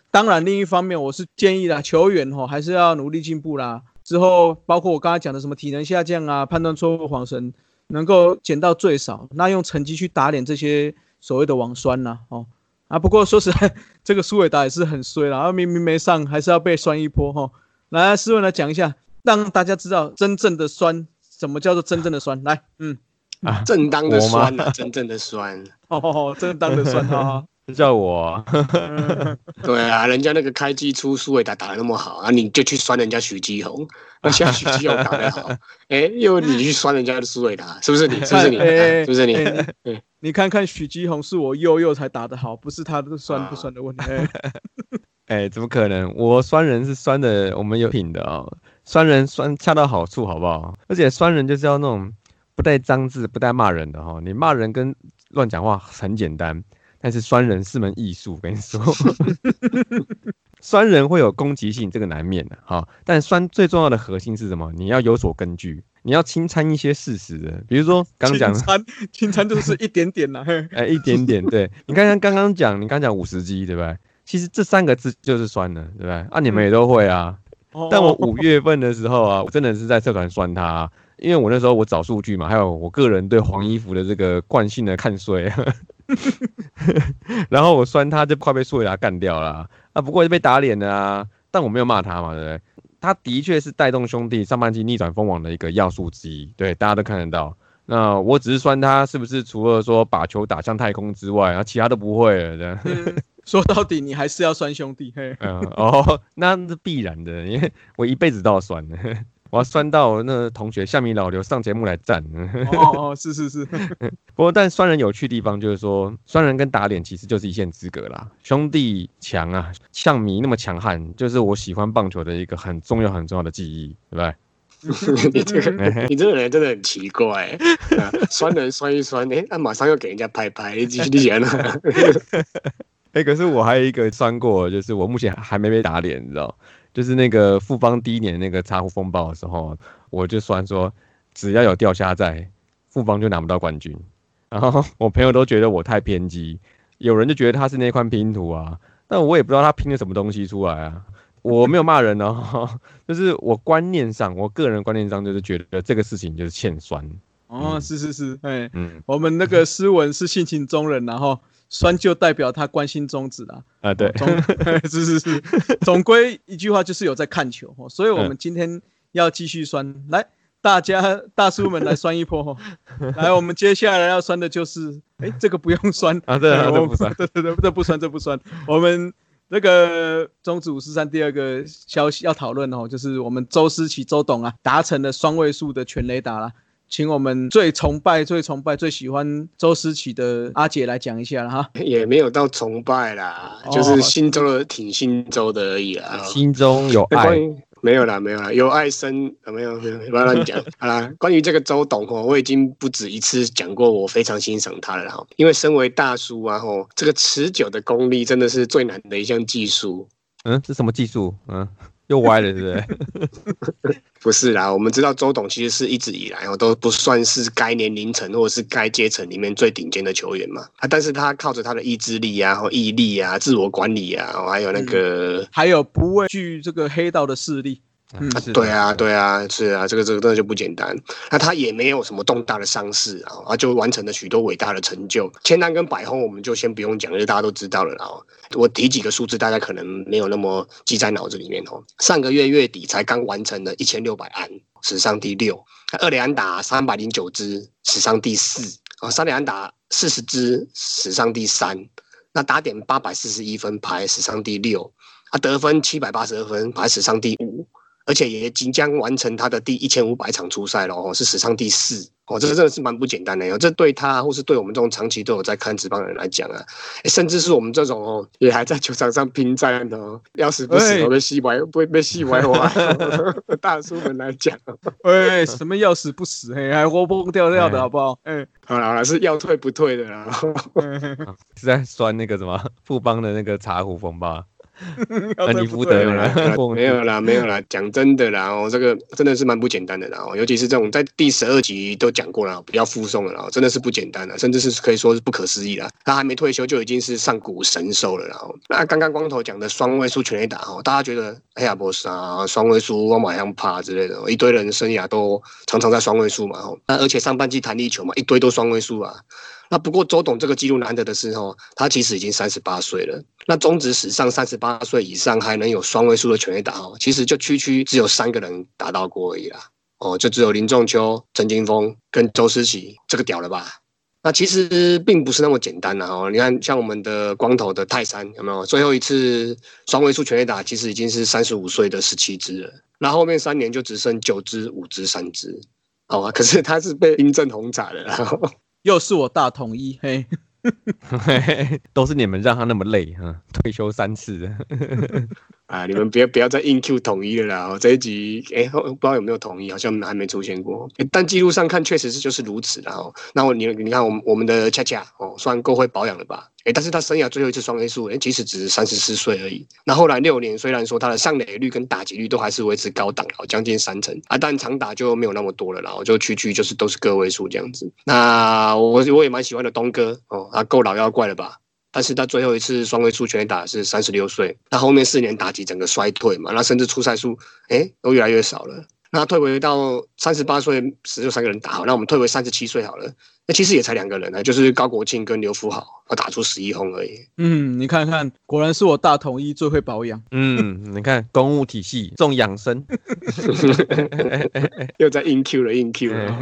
当然，另一方面我是建议啦，球员吼还是要努力进步啦。之后包括我刚才讲的什么体能下降啊、判断错误、晃神，能够减到最少。那用成绩去打脸这些所谓的网酸呐，哦。啊，不过说实在，这个苏伟达也是很衰了，啊，明明没上，还是要被酸一波哈。来，思文来讲一下，让大家知道真正的酸，什么叫做真正的酸？来，嗯，啊，正当的酸，真正的酸，哦，正当的酸哈。叫我，对啊，人家那个开机出苏伟达打的那么好啊，你就去酸人家许基宏，那现在许基宏打的好，哎，又你去酸人家的苏伟达，是不是你？是不是你？是不是你？你看看许基宏是我悠悠才打的好，不是他的酸不酸的问题。哎，怎么可能？我酸人是酸的，我们有品的哦，酸人酸恰到好处，好不好？而且酸人就是要那种不带脏字、不带骂人的哈，你骂人跟乱讲话很简单。但是酸人是门艺术，我跟你说，酸人会有攻击性，这个难免的哈。但酸最重要的核心是什么？你要有所根据，你要清参一些事实的，比如说刚讲清参，清参就是一点点呐，哎，一点点。对你刚刚刚刚讲，你刚讲五十级，对不对？其实这三个字就是酸的，对不对？啊，你们也都会啊。但我五月份的时候啊，我真的是在社团酸他，因为我那时候我找数据嘛，还有我个人对黄衣服的这个惯性的看衰。然后我酸他就快被苏伟达干掉了啊！不过就被打脸了啊！但我没有骂他嘛，对不对？他的确是带动兄弟上半季逆转封王的一个要素之一，对，大家都看得到。那我只是酸他是不是除了说把球打向太空之外，然后其他都不会了？这样 说到底，你还是要酸兄弟。嘿嗯哦，那是必然的，因为我一辈子都要酸的。我要酸到那同学夏米老刘上节目来赞。哦哦，是是 是。不过，但酸人有趣地方就是说，酸人跟打脸其实就是一线之隔啦。兄弟强啊，像米那么强悍，就是我喜欢棒球的一个很重要很重要的记忆，对不对？你这个 你这个人真的很奇怪，酸人酸一酸，哎，那马上又给人家拍拍，你继续讲了。哎，可是我还有一个酸过，就是我目前还没被打脸，你知道。就是那个富邦第一年那个茶壶风暴的时候，我就算说，只要有钓虾在，富邦就拿不到冠军。然后我朋友都觉得我太偏激，有人就觉得他是那块拼图啊，但我也不知道他拼了什么东西出来啊。我没有骂人哦，就是我观念上，我个人观念上就是觉得这个事情就是欠酸。哦，是是是，哎，嗯，我们那个诗文是性情中人，然后。酸就代表他关心宗旨啦。啊，对，是是是，总归一句话就是有在看球，所以我们今天要继续酸，来，大家大叔们来酸一波，来，我们接下来要酸的就是，哎，这个不用酸。啊，对，这不酸，对对对，这不酸，这不酸，我们那个中指五四三第二个消息要讨论哦，就是我们周思齐周董啊达成了双位数的全雷打了。请我们最崇拜、最崇拜、最喜欢周思齐的阿姐来讲一下了哈。也没有到崇拜啦，就是心中的挺心中的而已啦。心中有爱，没有啦，没有啦，有爱生啊，没有没有，不要乱讲。好啦，关于这个周董哦，我已经不止一次讲过，我非常欣赏他了哈。因为身为大叔啊吼，这个持久的功力真的是最难的一项技术。嗯，是什么技术？嗯，又歪了，对不对？不是啦，我们知道周董其实是一直以来哦都不算是该年龄层或者是该阶层里面最顶尖的球员嘛啊，但是他靠着他的意志力啊、和毅力啊、自我管理啊，还有那个还有不畏惧这个黑道的势力。嗯，对啊，对啊，是啊，这个这个真的就不简单。那他也没有什么重大的伤势啊，啊，就完成了许多伟大的成就。千单跟百轰我们就先不用讲，因为大家都知道了啦。哦我提几个数字，大家可能没有那么记在脑子里面哦。上个月月底才刚完成了一千六百安，史上第六；二连安打三百零九支，史上第四；啊，三连安打四十支，史上第三。那打点八百四十一分，排史上第六；啊，得分七百八十二分，排史上第五。而且也即将完成他的第一千五百场出赛了哦，是史上第四哦，这个真的是蛮不简单的哦。这对他或是对我们这种长期都有在看职棒的人来讲啊，甚至是我们这种哦，也还在球场上拼战的哦，要死不死哎哦，被戏歪，不会被戏歪歪 大叔们来讲，哎，什么要死不死，嘿，还活蹦跳跳的好不好？哎，好了好了，是要退不退的啦。是在酸那个什么富邦的那个茶壶风吧？要安妮福对不对德没有啦，没有啦，没有啦。讲真的啦，哦，这个真的是蛮不简单的啦，哦，尤其是这种在第十二集都讲过了，不要附送了啦，哦真的是不简单了，甚至是可以说是不可思议了。他还没退休就已经是上古神兽了啦。哦那刚刚光头讲的双位数全垒打哦，大家觉得哎呀，不是啊，双位数我马上爬之类的，哦一堆人生涯都常常在双位数嘛，哦，那而且上半季弹力球嘛，一堆都双位数啊。那不过周董这个记录难得的是哦，他其实已经三十八岁了。那中职史上三十八岁以上还能有双位数的全垒打哦，其实就区区只有三个人达到过而已啦。哦，就只有林仲秋、陈金峰跟周思齐，这个屌了吧？那其实并不是那么简单的哦。你看，像我们的光头的泰山有没有？最后一次双位数全垒打，其实已经是三十五岁的十七支了。那后面三年就只剩九支、五支、三支。好啊，可是他是被冰镇红茶的，然后又是我大统一，嘿，都是你们让他那么累啊、退休三次，啊，你们不要不要再硬 Q 统一了啦！这一集哎、不知道有没有统一，好像还没出现过。但记录上看，确实是就是如此啦。哦，那我你你看我们我们的恰恰哦，算够会保养了吧？哎、但是他生涯最后一次双 A 数，哎、其实只是三十四岁而已。那后来六年，虽然说他的上垒率跟打击率都还是维持高档哦，将近三成啊，但长打就没有那么多了啦，我就区区就是都是个位数这样子。那我我也蛮喜欢的东哥哦，他够老妖怪了吧？但是他最后一次双位数全打是三十六岁，那后面四年打击整个衰退嘛，那甚至出赛数哎都越来越少了。那退回到三十八岁，十六三个人打好，那我们退回三十七岁好了，那其实也才两个人呢，就是高国庆跟刘福豪，要打出十一轰而已。嗯，你看看，果然是我大统一最会保养。嗯，你看公务体系重养生，又在硬 Q 了，硬 Q 了。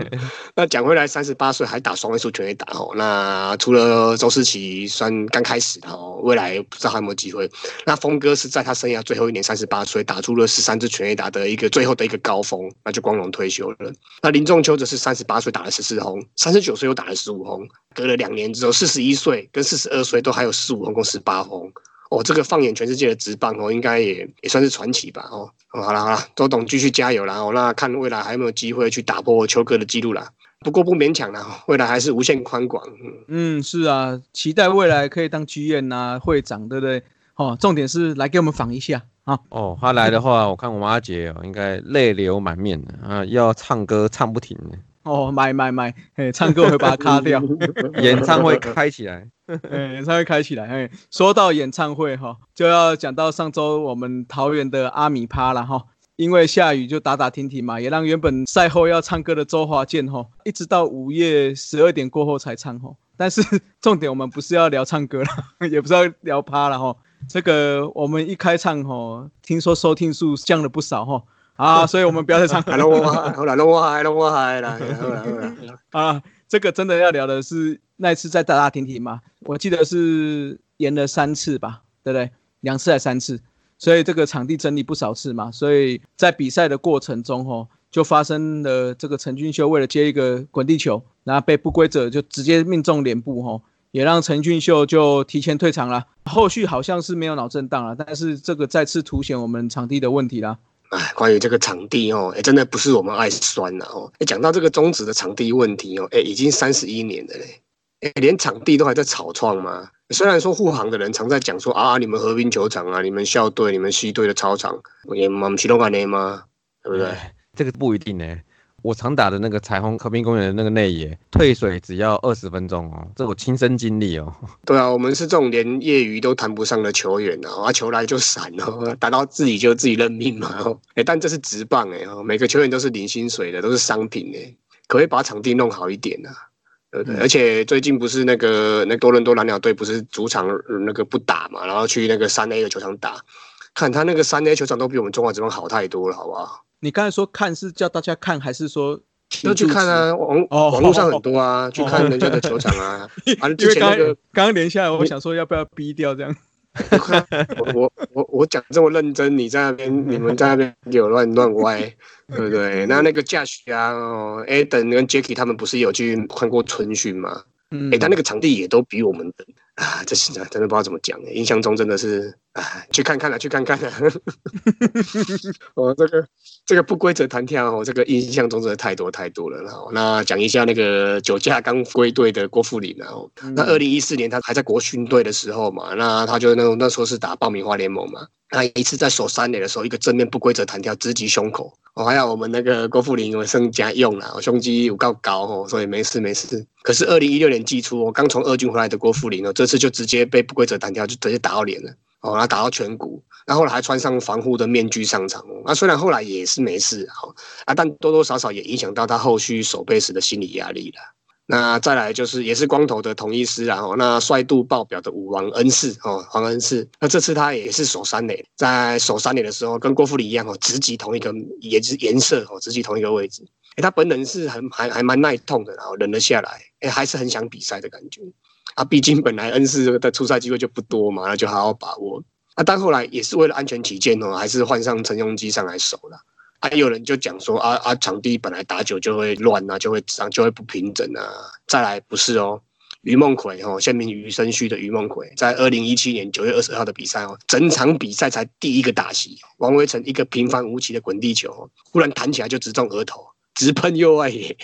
那讲回来，三十八岁还打双位数全垒打哦。那除了周思齐算刚开始哦，未来不知道还有没有机会。那峰哥是在他生涯最后一年，三十八岁打出了十三支全垒打的一个最后的一个高峰，那就光荣退休了。那林仲秋则是三十八岁打了十四轰，三十九岁又打了十五轰，隔了两年之后，四十一岁跟四十二岁都还有十五轰跟十八轰。哦，这个放眼全世界的职棒哦，应该也也算是传奇吧哦。哦好了好了，周董继续加油啦哦，那看未来还有没有机会去打破秋哥的记录啦。不过不勉强啦，未来还是无限宽广。嗯，嗯，是啊，期待未来可以当剧院呐、会长，对不对？哦，重点是来给我们访一下啊。哦，他来的话，我看我们阿杰哦，应该泪流满面的啊，要唱歌唱不停的，哦，买买买，嘿，唱歌我会把它卡掉。演唱会开起来。哎，演唱会开起来。哎，说到演唱会哈，就要讲到上周我们桃园的阿米趴了哈。因为下雨就打打停停嘛，也让原本赛后要唱歌的周华健哈，一直到午夜十二点过后才唱哈。但是 重点我们不是要聊唱歌了，也不是要聊趴了哈。这个我们一开唱哈，听说收听数降了不少哈。啊，所以我们不要再唱来了我嗨，好来了我嗨，来了我嗨啦，好啦好啦啊，这个真的要聊的是那一次在大大停停嘛，我记得是演了三次吧，对不对？两次还三次，所以这个场地整理不少次嘛，所以在比赛的过程中吼，就发生了这个陈俊秀为了接一个滚地球，然后被不规则就直接命中脸部吼，也让陈俊秀就提前退场了。后续好像是没有脑震荡了，但是这个再次凸显我们场地的问题啦。哎，关于这个场地哦，哎，真的不是我们爱酸呐哦。哎，讲到这个中止的场地问题哦，哎，已经三十一年了嘞，哎，连场地都还在草创吗？虽然说护航的人常在讲说啊，你们和平球场啊，你们校队、你们西队的操场，也蛮启动安内吗？对不对？这个不一定呢。我常打的那个彩虹和平公园的那个内野，退水只要二十分钟哦，这我亲身经历哦。对啊，我们是这种连业余都谈不上的球员啊，啊球来就闪哦，打到自己就自己认命嘛。哎，但这是直棒哎，每个球员都是领薪水的，都是商品哎，可以把场地弄好一点啊。对对？而且最近不是那个那多伦多蓝鸟队不是主场那个不打嘛，然后去那个三 A 的球场打，看他那个三 A 球场都比我们中华职棒好太多了，好不好？你刚才说看是叫大家看，还是说要去看啊？网网络上很多啊，去看人家的球场啊。啊，因为刚刚刚连下来，我想说要不要逼掉这样。我我我我讲这么认真，你在那边你们在那边有乱乱歪，对不对？那那个驾驶啊，哦，Eden 跟 Jacky 他们不是有去看过春训吗？嗯，哎，他那个场地也都比我们的。啊，这是真的不知道怎么讲印象中真的是 啊，去看看了，去看看了。哦，这个这个不规则弹跳，哦，这个印象中真的太多太多了。然后，那讲一下那个酒驾刚归队的郭富林。然后，那二零一四年他还在国训队的时候嘛，那他就那那时候是打爆米花联盟嘛。他一次在守三垒的时候，一个正面不规则弹跳直击胸口。哦，还有我们那个郭富林有升家用了，胸肌有够高哦，所以没事没事。可是二零一六年季初，我刚从二军回来的郭富林哦，这次就直接被不规则弹跳，就直接打到脸了哦，然后打到颧骨，然后来还穿上防护的面具上场。那虽然后来也是没事哦，啊，但多多少少也影响到他后续守备时的心理压力了。那再来就是也是光头的同一师啊，哦，那帅度爆表的武王恩赐哦，黄恩赐。那这次他也是守三垒，在守三垒的时候跟郭富里一样哦，直击同一个也是颜色哦，直击同一个位置。哎，他本人是很还还蛮耐痛的，然后忍了下来，哎，还是很想比赛的感觉。啊，毕竟本来恩师的出赛机会就不多嘛，那就好好把握。啊，但后来也是为了安全起见哦，还是换上陈庸基上来守了。还有人就讲说啊啊，场地本来打久就会乱啊，就会脏，就会不平整啊。再来不是哦，于梦奎哦，现名于生旭的于梦奎，在二零一七年九月二十号的比赛哦，整场比赛才第一个打席，王威成一个平凡无奇的滚地球，忽然弹起来就直中额头，直喷右外野。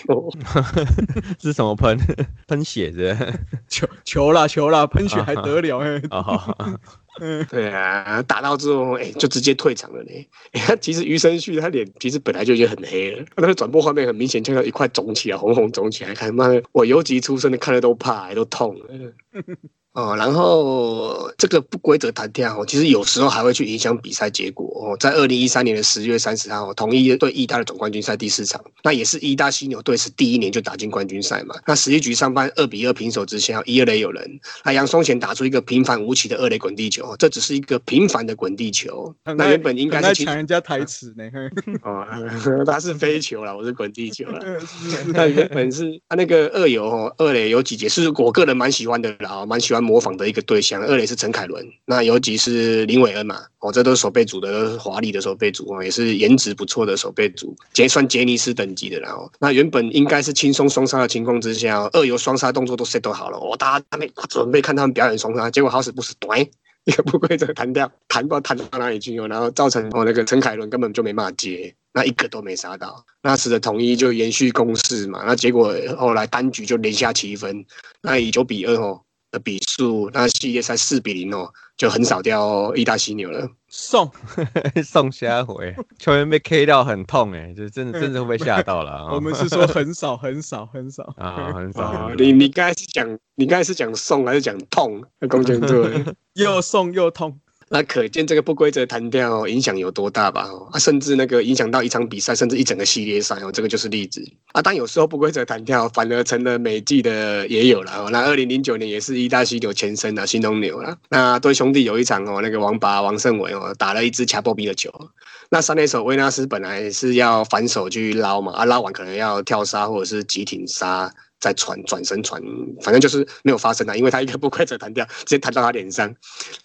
是什么喷？喷血是？球球啦球啦，喷血还得了哎？嗯，对啊，打到之后，哎，就直接退场了呢。哎，其实余生旭他脸其实本来就已经很黑了，他那个转播画面很明显看到一块肿起来，红红肿起来，看妈的，我游击出身的，看了都怕，都痛。哦，然后这个不规则弹跳哦，其实有时候还会去影响比赛结果哦。在二零一三年的十月三十号，统一对意大的总冠军赛第四场，那也是意大犀牛队是第一年就打进冠军赛嘛。那十一局上半二比二平手之下，一二垒有人，那杨松贤打出一个平凡无奇的二垒滚地球，这只是一个平凡的滚地球。那原本应该是抢人家台词呢。哦，他是飞球了，我是滚地球了。那原本是他那个二游哦，二垒有几节是我个人蛮喜欢的啦，蛮喜欢。模仿的一个对象，二垒是陈凯伦，那尤其是林伟恩嘛，哦，这都是守备组的华丽的守备组啊，也是颜值不错的守备组，结算杰尼斯等级的。然后，那原本应该是轻松双杀的情况之下，二游双杀动作都 set 好了，哦，大家他们准备看他们表演双杀，结果好死不死，对，一个不规则弹掉，弹不知道弹到哪里去哦，然后造成哦那个陈凯伦根本就没办法接，那一个都没杀到，那使得统一就延续攻势嘛，那结果后来单局就连下七分，那以九比二哦。的比数，那系列赛四比零哦，就很少掉意大犀牛了。送 送下回球员被 K 掉很痛哎，就真的真的会被吓到了。我们是说很少很少很少啊，很少。你你刚才是讲你刚才是讲送还是讲痛？公斤对，又送又痛。那可见这个不规则弹跳影响有多大吧？啊，甚至那个影响到一场比赛，甚至一整个系列赛哦，这个就是例子啊。但有时候不规则弹跳反而成了美季的也有了。那二零零九年也是一大犀牛前身的新东牛了。那对兄弟有一场哦，那个王拔王胜伟哦打了一支卡波比的球。那三垒手威纳斯本来是要反手去捞嘛，啊捞完可能要跳杀或者是急停杀。再传转身传，反正就是没有发生啊，因为他一个不规则弹掉，直接弹到他脸上，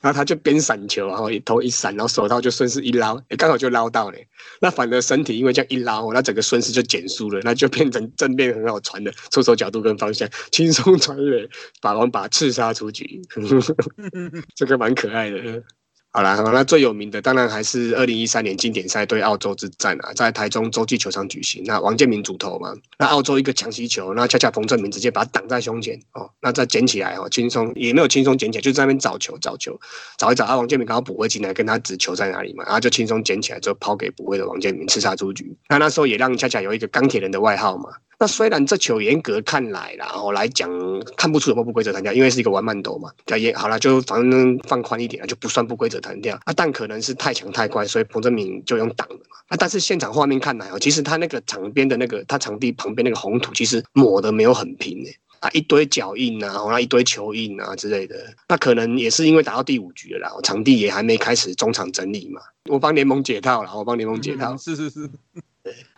然后他就边闪球，然后头一闪，然后手套就顺势一捞，刚好就捞到嘞。那反而身体因为这样一捞，那整个顺势就减速了，那就变成正面很好传的出手角度跟方向，轻松传垒，把王把刺杀出局，这个蛮可爱的。好啦，那最有名的当然还是二零一三年经典赛对澳洲之战啊，在台中洲际球场举行。那王建民主投嘛，那澳洲一个强袭球，那恰恰彭正明直接把他挡在胸前哦，那再捡起来哦，轻松也没有轻松捡起来，就在那边找球找球，找一找啊，王建民刚好补位进来，跟他指球在哪里嘛，然后就轻松捡起来，就抛给补位的王建民刺杀出局。那那时候也让恰恰有一个钢铁人的外号嘛。那虽然这球严格看来，然后来讲看不出有没有不规则弹跳，因为是一个玩慢斗嘛，也好了，就反正放宽一点就不算不规则弹跳啊。但可能是太强太快，所以彭正明就用挡的嘛。啊，但是现场画面看来哦，其实他那个场边的那个他场地旁边那个红土，其实抹的没有很平诶，啊一堆脚印啊，然后一堆球印啊之类的。那可能也是因为打到第五局了，然后场地也还没开始中场整理嘛。我帮联盟解套了，我帮联盟解套，是是是。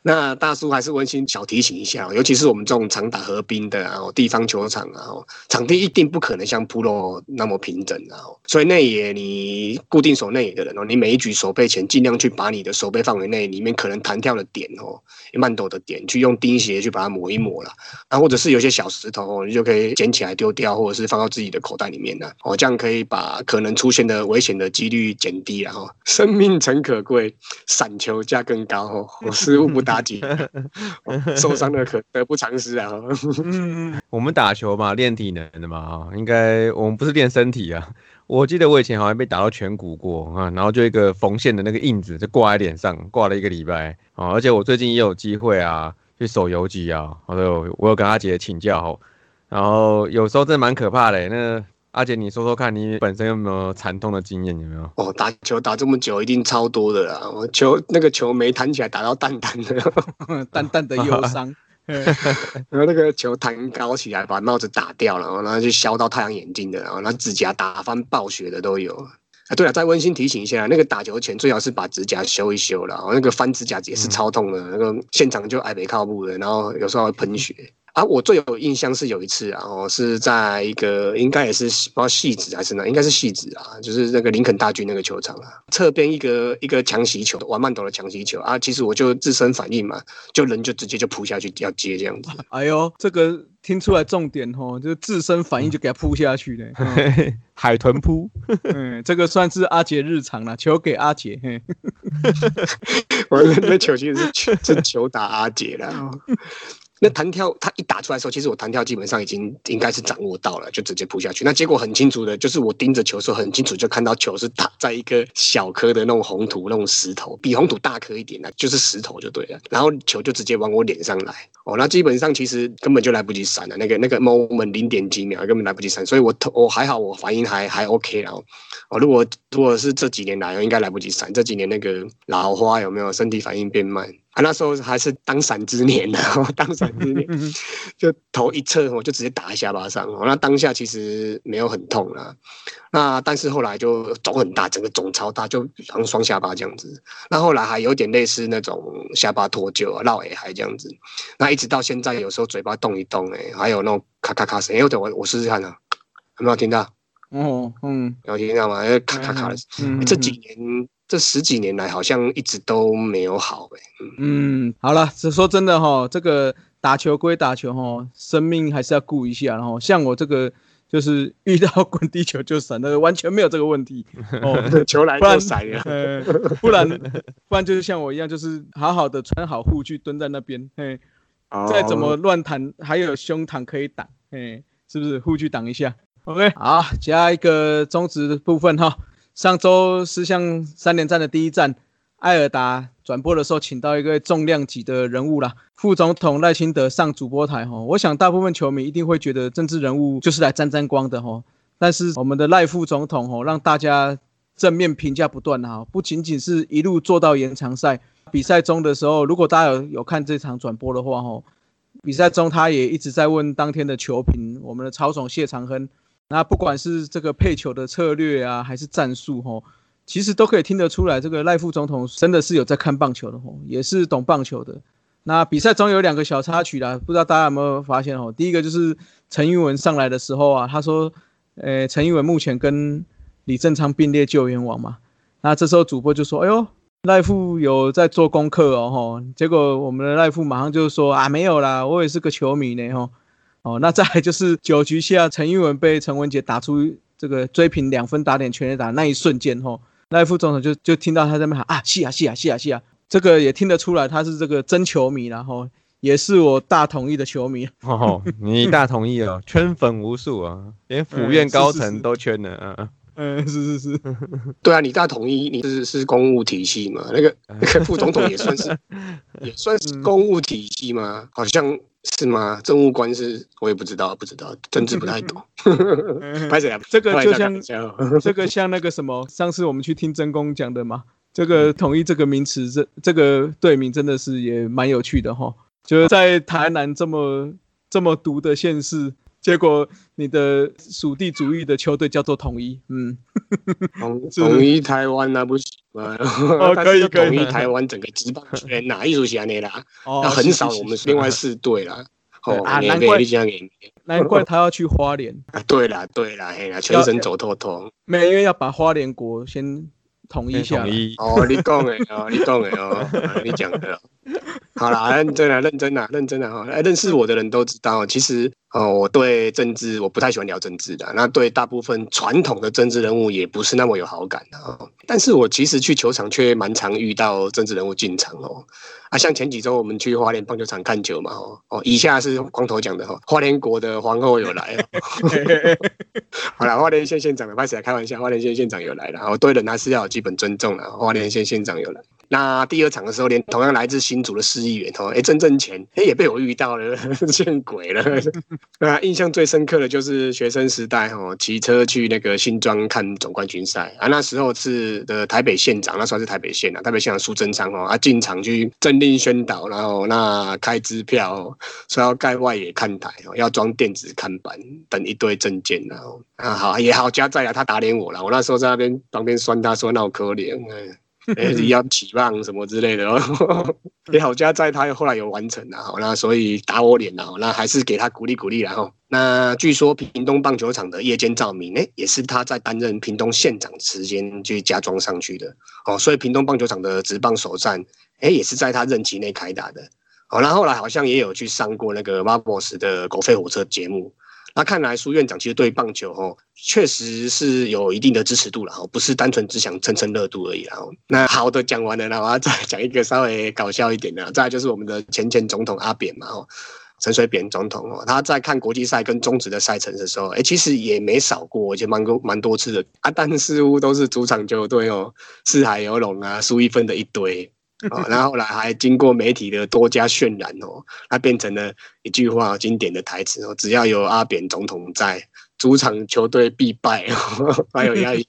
那大叔还是温馨小提醒一下，尤其是我们这种常打河滨的啊，地方球场啊，场地一定不可能像 Pro 那么平整啊。所以内野你固定守内野的人哦，你每一局守备前尽量去把你的守备范围内里面可能弹跳的点哦，慢抖的点去用钉鞋去把它抹一抹了。啊，或者是有些小石头，你就可以捡起来丢掉，或者是放到自己的口袋里面呢哦，这样可以把可能出现的危险的几率减低然后。生命诚可贵，散球价更高哦，我失误不。打击 受伤的可得不偿失啊！我们打球嘛，练体能的嘛，啊，应该我们不是练身体啊。我记得我以前好像被打到颧骨过啊，然后就一个缝线的那个印子就挂在脸上，挂了一个礼拜啊。而且我最近也有机会啊，去手游击啊，我有我有跟阿杰请教，然后有时候真的蛮可怕的那。阿姐，你说说看，你本身有没有惨痛的经验？有没有？哦，打球打这么久，一定超多的啦！我球那个球没弹起来，打到淡淡的，淡淡的忧伤。然后那个球弹高起来，把帽子打掉了，然后就削到太阳眼镜的，然后那指甲打翻暴血的都有。啊，对了，再温馨提醒一下，那个打球前最好是把指甲修一修了，那个翻指甲也是超痛的，那个现场就挨北靠步的，然后有时候会喷 血。啊，我最有印象是有一次啊，哦，是在一个应该也是不知道戏子还是哪，应该是戏子啊，就是那个林肯大军那个球场啊，侧边一个一个强袭球，玩慢斗的强袭球啊，其实我就自身反应嘛，就人就直接就扑下去要接这样子。哎呦，这个听出来重点哦，就是自身反应就给他扑下去的，海豚扑，嗯，这个算是阿杰日常了，球给阿杰，我那球其实是球打阿杰了。那弹跳，他一打出来的时候，其实我弹跳基本上已经应该是掌握到了，就直接扑下去。那结果很清楚的，就是我盯着球的时候，很清楚就看到球是打在一个小颗的那种红土那种石头，比红土大颗一点的，就是石头就对了。然后球就直接往我脸上来，哦，那基本上其实根本就来不及闪了，那个那个 moment 零点几秒根本来不及闪，所以我我还好，我反应还还 OK 了。哦，如果如果是这几年来，应该来不及闪。这几年那个老花有没有身体反应变慢？啊，那时候还是当闪之年呢，当闪之年，就头一侧我就直接打在下巴上。那当下其实没有很痛啊，那但是后来就肿很大，整个肿超大，就像双下巴这样子。那后来还有点类似那种下巴脱臼啊、绕耳还这样子。那一直到现在，有时候嘴巴动一动，哎，还有那种咔咔咔声。哎，等我我试试看啊，有没有听到？哦，嗯，有听到吗？咔咔咔的。这几年。这十几年来好像一直都没有好呗。嗯，好了，只说真的哈，这个打球归打球哈，生命还是要顾一下。然后像我这个就是遇到滚地球就闪的，完全没有这个问题。哦，球来就闪呀。不然不然就是像我一样，就是好好的穿好护具蹲在那边。嘿，再怎么乱弹，还有胸膛可以挡。嘿，是不是护具挡一下？OK，好，加一个中值部分哈。上周是像三连战的第一战，艾尔达转播的时候，请到一个重量级的人物啦，副总统赖清德上主播台哈。我想大部分球迷一定会觉得政治人物就是来沾沾光的哈。但是我们的赖副总统哈，让大家正面评价不断哈，不仅仅是一路做到延长赛比赛中的时候，如果大家有有看这场转播的话哈，比赛中他也一直在问当天的球评，我们的曹总谢长亨。那不管是这个配球的策略啊，还是战术吼，其实都可以听得出来，这个赖副总统真的是有在看棒球的吼，也是懂棒球的。那比赛中有两个小插曲啦，不知道大家有没有发现吼？第一个就是陈玉文上来的时候啊，他说，呃，陈玉文目前跟李正昌并列救援王嘛。那这时候主播就说，哎呦，赖副有在做功课哦吼。结果我们的赖副马上就说啊，没有啦，我也是个球迷呢吼。哦，那再就是九局下陈玉文被陈文杰打出这个追平两分打点全垒打那一瞬间，吼，那副总统就就听到他在那喊啊，是啊，是啊，是啊，是啊，这个也听得出来他是这个真球迷，然后也是我大同意的球迷。哦，你大同意哦，圈粉无数啊，连府院高层都圈了，嗯嗯。嗯，是是是，对啊，你大统一你是是公务体系嘛？那个那个副总统也算是 也算是公务体系嘛？好像是吗？政务官是我也不知道，不知道政治不太懂。拍谁啊？这个就像 这个像那个什么，上次我们去听真公讲的嘛。这个统一这个名词，这这个队名真的是也蛮有趣的哈。就是在台南这么这么毒的县市。结果你的属地主义的球队叫做统一，嗯，统 统一台湾那不行吗？哦，可以可以，统一台湾整个职棒圈哪一组是安尼啦？那很少我们另外四队啦。哦，难怪难怪他要去花莲。对啦对啦，嘿啦，全身走透透。每因为要把花莲国先统一下。哦，你讲的哦，你讲的哦，你讲的。好啦，认真啦，认真啦，认真啦！哈，认识我的人都知道，其实哦，我对政治我不太喜欢聊政治的。那对大部分传统的政治人物也不是那么有好感的啊。但是我其实去球场却蛮常遇到政治人物进场哦。啊，像前几周我们去花莲棒球场看球嘛，哦哦，以下是光头讲的哈，花莲国的皇后有来哦。好了，花莲县县长的，开始开玩笑，花莲县县长有来了。我对人还是要有基本尊重的。花莲县县长有来。那第二场的时候，连同样来自新竹的市议员哦，哎，郑正前，哎，也被我遇到了，见鬼了！那，印象最深刻的就是学生时代哦，骑车去那个新庄看总冠军赛啊，那时候是的台北县长，那时候是台北县啊，台北县长苏贞昌哦，啊进场去政令宣导，然后那开支票，说要盖外野看台哦，要装电子看板，等一堆证件，然后啊好也好加在啊，他打脸我了，我那时候在那边旁边酸他说那我可怜嗯。哎，要起棒什么之类的哦，也好家在他后来有完成了哈，那所以打我脸了，那还是给他鼓励鼓励然后，那据说屏东棒球场的夜间照明，哎，也是他在担任屏东县长时间去加装上去的。哦，所以屏东棒球场的直棒首战，哎，也是在他任期内开打的。哦，那后来好像也有去上过那个 Marbles 的狗吠火车节目。那看来苏院长其实对棒球哦，确实是有一定的支持度了哦，不是单纯只想蹭蹭热度而已哦。那好的讲完了，那我要再讲一个稍微搞笑一点的，再就是我们的前前总统阿扁嘛哦，陈水扁总统哦，他在看国际赛跟中职的赛程的时候，哎，其实也没少过，而且蛮多蛮多次的啊，但似乎都是主场球队哦，四海游龙啊，输一分的一堆。哦，然后后来还经过媒体的多加渲染哦，它变成了一句话经典的台词哦，只要有阿扁总统在，主场球队必败哦，还有压力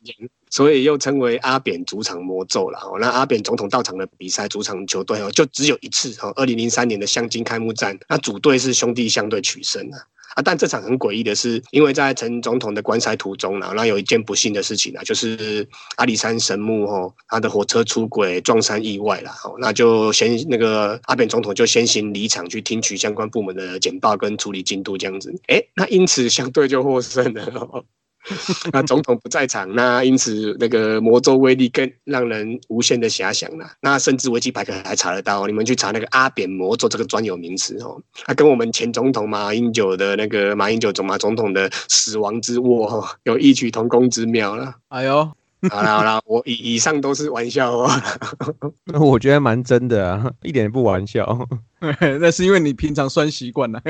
所以又称为阿扁主场魔咒了哦。那阿扁总统到场的比赛，主场球队哦就只有一次哦，二零零三年的香金开幕战，那主队是兄弟相对取胜啊。啊！但这场很诡异的是，因为在陈总统的棺材途中呢，那有一件不幸的事情啊，就是阿里山神木哦，他的火车出轨撞山意外了哦，那就先那个阿扁总统就先行离场去听取相关部门的简报跟处理进度这样子，哎，那因此相对就获胜了。那总统不在场，那因此那个魔咒威力更让人无限的遐想了。那甚至维基百科还查得到，你们去查那个阿扁魔咒这个专有名词哦，它跟我们前总统马英九的那个马英九总马总统的死亡之握有异曲同工之妙了。哎呦，好了好了，我以以上都是玩笑话，我觉得蛮真的啊，一点也不玩笑。那是因为你平常酸习惯了。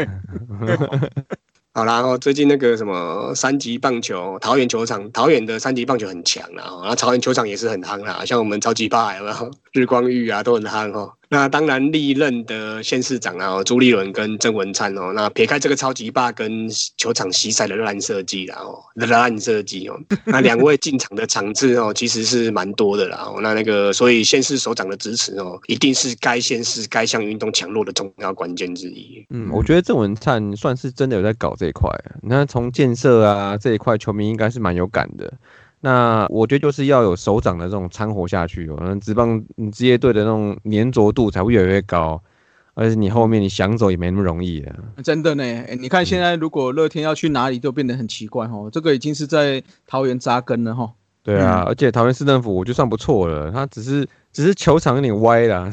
好啦，然后最近那个什么三级棒球，桃园球场，桃园的三级棒球很强啦，然后桃园球场也是很夯啦，像我们超级霸有没有？日光浴啊都很夯哦。那当然历任的县市长啊，朱立伦跟郑文灿哦，那撇开这个超级霸跟球场西赛的烂设计啦哦，烂设计哦，那两位进场的场次哦，其实是蛮多的啦。那那个所以县市首长的支持哦，一定是该县市该项运动强弱的重要关键之一。嗯，我觉得郑文灿算是真的有在搞这一块。那从建设啊这一块，球迷应该是蛮有感的。那我觉得就是要有首长的这种掺和下去哦，那职棒职业队的那种粘着度才会越来越高，而且你后面你想走也没那么容易的。真的呢，你看现在如果乐天要去哪里都变得很奇怪哦，这个已经是在桃园扎根了哈。对啊，而且桃园市政府我就算不错了，他只是只是球场有点歪啦。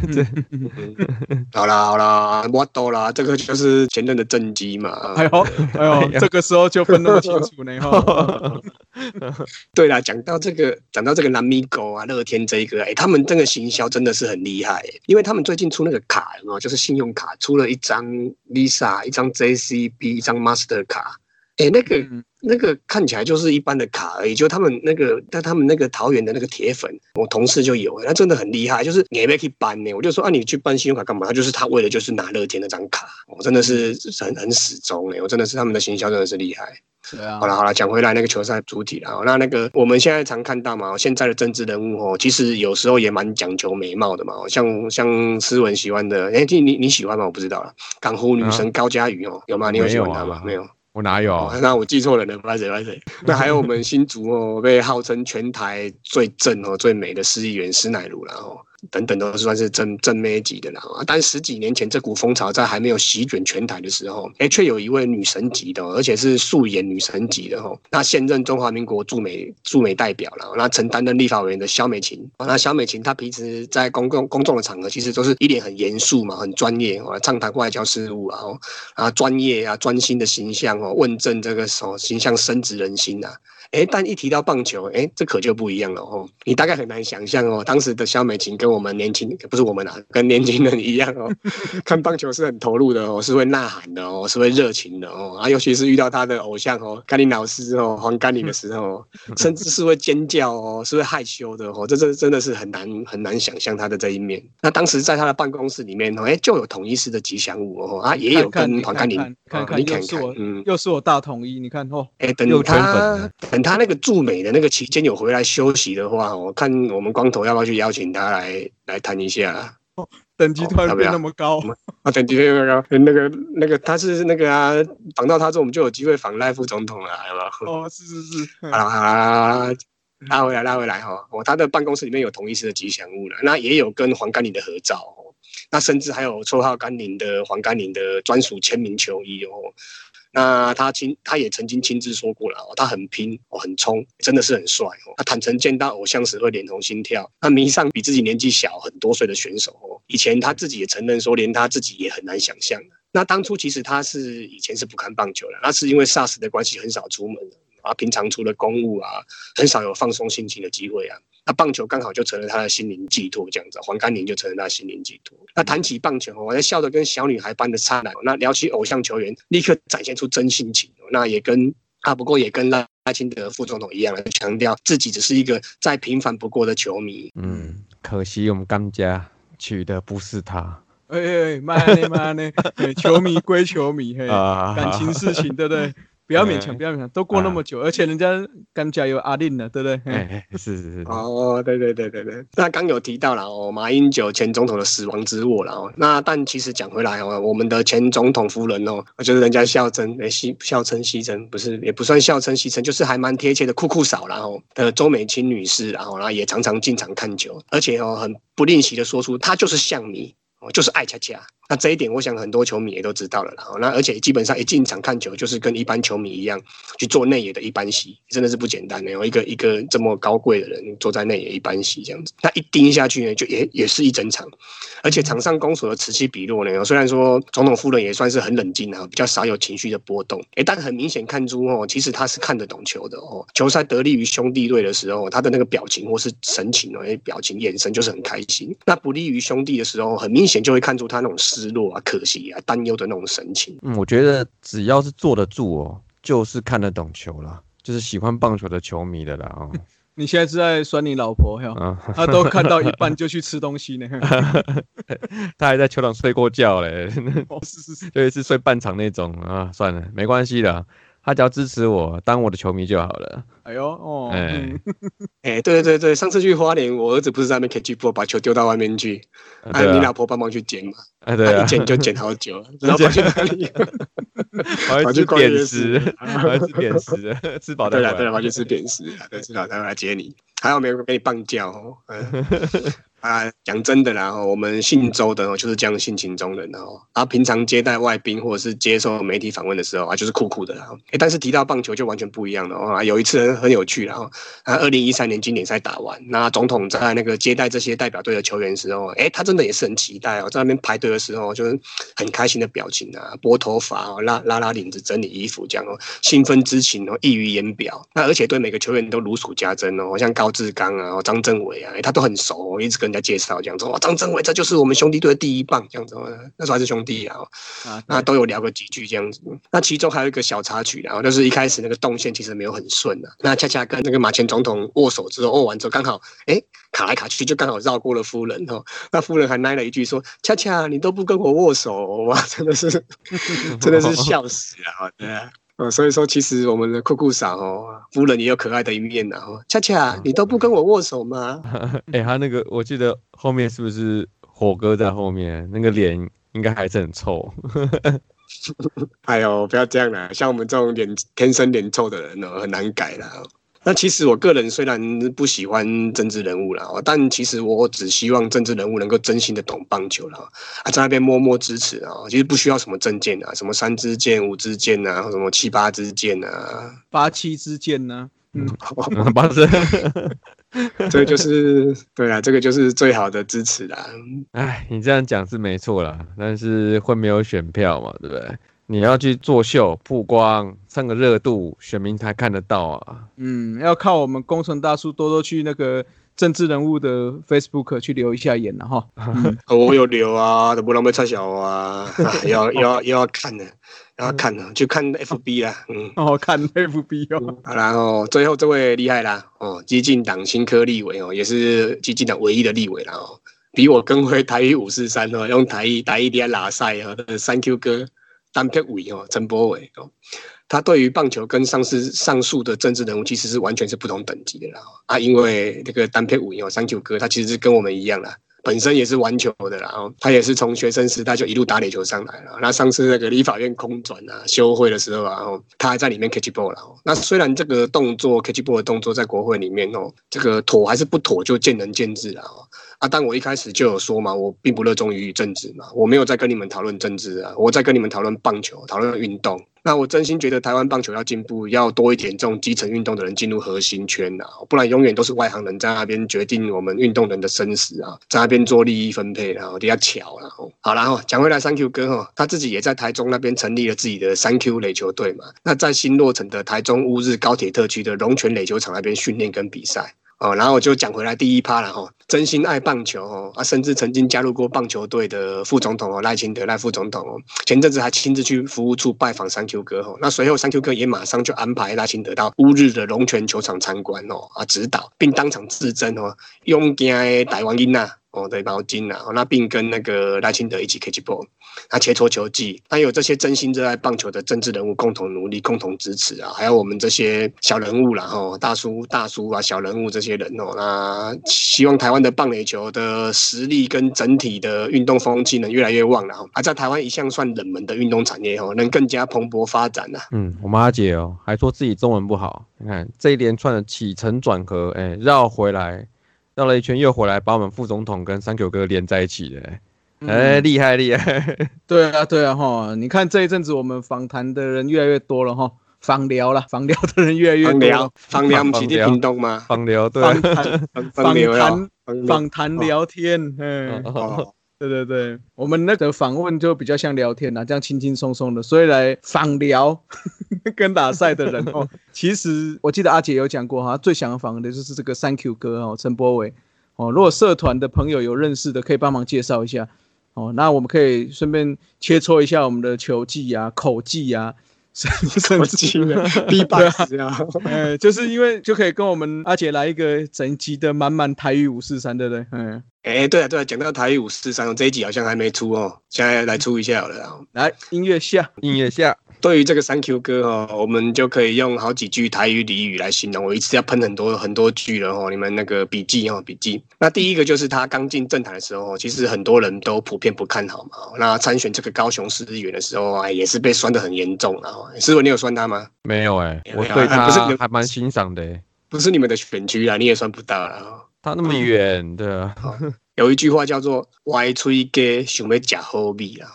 好啦好啦，我懂啦，这个就是前任的政绩嘛。哎呦哎呦，这个时候就分那么清楚呢哈。对啦，讲到这个，讲到这个南米狗啊、乐天这一个，哎，他们这个行销真的是很厉害，因为他们最近出那个卡，有有？就是信用卡出了一张 Visa、一张 JCB、一张 Master 卡，哎，那个那个看起来就是一般的卡而已，就他们那个但他们那个桃园的那个铁粉，我同事就有，他真的很厉害，就是你也可以办呢。我就说啊，你去办信用卡干嘛？他就是他为了就是拿乐天那张卡，我真的是很很始终哎，我真的是他们的行销真的是厉害。对啊，好了好了，讲回来那个球赛主体了。那那个我们现在常看到嘛，现在的政治人物哦，其实有时候也蛮讲究美貌的嘛。像像斯文喜欢的，哎，你你你喜欢吗？我不知道了。港湖女神高佳瑜哦，有吗？你有喜欢她吗？没有，我哪有？那我记错人了，不好意思不好意思。那还有我们新竹哦，被号称全台最正哦最美的市议员施乃如然后。等等都算是正正妹级的了啊！但十几年前这股风潮在还没有席卷全台的时候，哎，却有一位女神级的，而且是素颜女神级的哈。那现任中华民国驻美驻美代表了，那曾担任立法委员的肖美琴那肖美琴她平时在公共公众的场合，其实都是一脸很严肃嘛，很专业哦，畅谈外交事务啊，啊，专业啊，专心的形象哦，问政这个时候形象深植人心呐。哎，但一提到棒球，哎，这可就不一样了哦。你大概很难想象哦，当时的肖美琴跟我们年轻，不是我们啊，跟年轻人一样哦，看棒球是很投入的哦，是会呐喊的哦，是会热情的哦。啊，尤其是遇到他的偶像哦，甘霖老师哦，黄甘霖的时候，甚至是会尖叫哦，是会害羞的哦。这这真的是很难很难想象他的这一面。那当时在他的办公室里面哦，哎，就有统一师的吉祥物哦，啊，也有跟黄甘霖，看看，又是我，嗯，又是我大统一，你看哦，哎，等他。他那个驻美的那个期间有回来休息的话，我看我们光头要不要去邀请他来来谈一下？等级突然变那么高啊！等级变那么高，那个那个他是那个啊，访到他之后，我们就有机会访赖副总统了，好不好？哦，是是是，好啦好啦，拉回来拉回来哈！哦，他的办公室里面有同一师的吉祥物了，那也有跟黄甘霖的合照哦，那甚至还有绰号甘霖的黄甘霖的专属签名球衣哦。那他亲，他也曾经亲自说过了哦，他很拼哦，很冲，真的是很帅哦。他坦诚见到偶像时会脸红心跳，他迷上比自己年纪小很多岁的选手哦。以前他自己也承认说，连他自己也很难想象那当初其实他是以前是不看棒球的，那是因为 SARS 的关系很少出门啊，平常除了公务啊，很少有放松心情的机会啊。那棒球刚好就成了他的心灵寄托，这样子，黄甘宁就成了他的心灵寄托。那谈起棒球，我在笑得跟小女孩般的灿烂。那聊起偶像球员，立刻展现出真性情。那也跟啊，不过也跟赖赖清德副总统一样，强调自己只是一个再平凡不过的球迷。嗯，可惜我们甘家娶的不是他。哎哎，慢呢慢呢，球迷归球迷，嘿，感情事情，对不对？不要勉强，不要勉强，都过那么久，而且人家刚加有阿令了，对不对？是是是。哦，对对对对对。那刚有提到了哦，马英九前总统的死亡之握了哦。那但其实讲回来哦，我们的前总统夫人哦，就是人家笑称诶，戏笑称戏称，不是也不算笑称戏称，就是还蛮贴切的酷酷嫂然后的周美青女士，然后然后也常常进场看球，而且哦很不吝惜的说出她就是象迷哦，哦就是爱恰恰。那这一点，我想很多球迷也都知道了啦。那而且基本上一进场看球，就是跟一般球迷一样去做内野的一般席，真的是不简单的。有一个一个这么高贵的人坐在内野一般席这样子，那一盯下去呢，就也也是一整场。而且场上攻守的此起彼落呢，虽然说总统夫人也算是很冷静啊，比较少有情绪的波动，哎，但很明显看出哦，其实他是看得懂球的哦。球赛得利于兄弟队的时候，他的那个表情或是神情哦，表情眼神就是很开心。那不利于兄弟的时候，很明显显就会看出他那种。失落啊，可惜啊，担忧的那种神情。嗯，我觉得只要是坐得住哦，就是看得懂球了，就是喜欢棒球的球迷的啦。哦，你现在是在酸你老婆哈？他都看到一半就去吃东西呢。他还在球场睡过觉嘞。是是是，有一次睡半场那种啊，算了，没关系的。他只要支持我，当我的球迷就好了。哎呦哦，哎 哎，对对对对，上次去花莲，我儿子不是在那边 catch ball，把球丢到外面去，哎，你老婆帮忙去捡嘛，哎对啊，一捡就捡好久，然后跑去哪里？跑去扁食，跑去扁食，吃饱对了对了，跑去吃扁食，对，吃饱才会来接你。还好没有给你棒叫？啊，讲真的啦，我们姓周的哦，就是这样性情中人哦。啊，平常接待外宾或者是接受媒体访问的时候啊，就是酷酷的。哎，但是提到棒球就完全不一样了哦。有一次很有趣然后啊，二零一三年经典赛打完，那总统在那个接待这些代表队的球员的时候，哎，他真的也是很期待哦，在那边排队的时候就是很开心的表情啊，拨头发哦，拉拉拉领子，整理衣服这样哦，兴奋之情哦溢于言表。那而且对每个球员都如数家珍哦，像高志刚啊、张政伟啊，他都很熟，一直跟。人家介绍这样子，哇，张政伟这就是我们兄弟队的第一棒，这样子，那时候还是兄弟啊，啊，那都有聊个几句这样子。那其中还有一个小插曲，然后就是一开始那个动线其实没有很顺的，那恰恰跟那个马前总统握手之后，握完之后刚好，哎，卡来卡去就刚好绕过了夫人哦，那夫人还来了一句说：“恰恰你都不跟我握手，哇，真的是，真的是笑死了，对啊。”呃，所以说其实我们的酷酷嫂哦，夫人也有可爱的一面呐。哦，恰恰你都不跟我握手吗？哎，他那个我记得后面是不是火哥在后面？那个脸应该还是很臭。哎呦，不要这样啦，像我们这种脸天生脸臭的人哦，很难改啦。那其实我个人虽然不喜欢政治人物啦，但其实我只希望政治人物能够真心的懂棒球了啊，在那边默默支持啊，其实不需要什么证件啊，什么三支箭、五支箭啊，什么七八支箭啊，八七支箭呢？嗯，八支，这就是对啊，这个就是最好的支持啦。哎，你这样讲是没错啦，但是会没有选票嘛，对不对？你要去作秀、曝光、蹭个热度，选民才看得到啊。嗯，要靠我们工程大叔多多去那个政治人物的 Facebook 去留一下言了哈。我有留啊，都不能被拆小啊，要要要看的，要看的，就看 FB 啦。嗯，哦，看 FB 哦。好然后最后这位厉害啦，哦，激进党新科立委哦，也是激进党唯一的立委了哦，比我更会台语五四三哦，用台语台语点拉塞哦，Thank you 哥。单片伟哦，陈柏伟哦，他对于棒球跟上次上述的政治人物其实是完全是不同等级的啦啊，因为这个单片伟哦，三九哥他其实是跟我们一样啦，本身也是玩球的啦哦，他也是从学生时代就一路打垒球上来了。那上次那个立法院空转啊，休会的时候啊，哦，他还在里面 catch ball 了。那虽然这个动作 catch ball 的动作在国会里面哦，这个妥还是不妥就见仁见智啊。啊，但我一开始就有说嘛，我并不热衷于政治嘛，我没有在跟你们讨论政治啊，我在跟你们讨论棒球，讨论运动。那我真心觉得台湾棒球要进步，要多一点这种基层运动的人进入核心圈啊，不然永远都是外行人在那边决定我们运动人的生死啊，在那边做利益分配，然后比较巧了。好然后讲回来，三 Q 哥哈，他自己也在台中那边成立了自己的三 Q 垒球队嘛，那在新落成的台中乌日高铁特区的龙泉垒球场那边训练跟比赛。哦，然后我就讲回来第一趴了哈，真心爱棒球哦，啊，甚至曾经加入过棒球队的副总统哦，赖清德赖副总统哦，前阵子还亲自去服务处拜访三 Q 哥哦，那随后三 Q 哥也马上就安排赖清德到乌日的龙泉球场参观哦，啊，指导并当场自证哦，勇敢的台湾音呐。哦，对，毛巾啊，那并跟那个赖清德一起 catch ball，他切磋球技，那有这些真心热爱棒球的政治人物共同努力、共同支持啊，还有我们这些小人物啦，吼，大叔、大叔啊，小人物这些人哦，那希望台湾的棒垒球的实力跟整体的运动风气能越来越旺了，啊，在台湾一向算冷门的运动产业哦，能更加蓬勃发展呐。嗯，我妈姐哦，还说自己中文不好，你看这一连串的起承转合，哎，绕回来。绕了一圈又回来，把我们副总统跟三九哥连在一起的，哎，厉害厉害！对啊对啊哈，你看这一阵子我们访谈的人越来越多了哈，访聊了，访聊的人越来越多。访聊，访聊，不是你频道吗？访聊，对，访谈，访谈，访谈聊天，嗯。对对对，我们那个访问就比较像聊天呐，这样轻轻松松的，所以来访聊 跟打赛的人哦。其实我记得阿姐有讲过哈，最想访的就是这个 Thank you 哥哦，陈柏伟哦。如果社团的朋友有认识的，可以帮忙介绍一下哦。那我们可以顺便切磋一下我们的球技啊、口技啊。什么技能？B 八十啊！哎，就是因为就可以跟我们阿姐来一个整集的满满台语五四三，对不对？嗯，哎，对啊，对啊，讲到台语五四三，这一集好像还没出哦，现在来出一下好了。来，音乐下，音乐下。对于这个三 Q 歌哦，我们就可以用好几句台语俚语来形容。我一次要喷很多很多句了哦，你们那个笔记哦，笔记。那第一个就是他刚进政坛的时候，其实很多人都普遍不看好嘛。那参选这个高雄市议员的时候，哎，也是被酸的很严重啊。师傅，你有酸他吗？没有哎，我对他不是还蛮欣赏的。不是你们的选区啊，你也算不到了。他那么远，对啊。有一句话叫做“歪吹鸡想要吃好米啦”，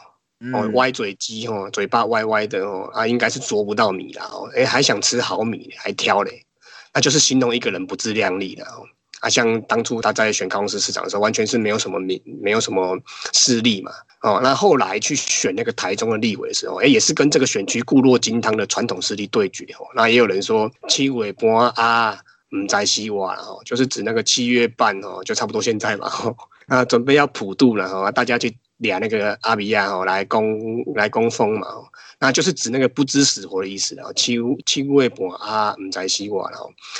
哦，嗯歪嘴鸡哦，嘴巴歪歪的哦，啊，应该是啄不到米啦哦，哎，还想吃好米，还挑嘞，那就是形容一个人不自量力的哦。啊，像当初他在选高雄市市长的时候，完全是没有什么名，没有什么势力嘛。哦，那后来去选那个台中的立委的时候，哎，也是跟这个选区固若金汤的传统势力对决哦。那也有人说七尾波啊，嗯，在西瓦哦，就是指那个七月半哦，就差不多现在嘛。哦、那，准备要普渡了哈、哦，大家去俩那个阿比亚哦来攻来攻锋嘛、哦。那就是指那个不知死活的意思哦，七七位博啊，唔在西瓦了。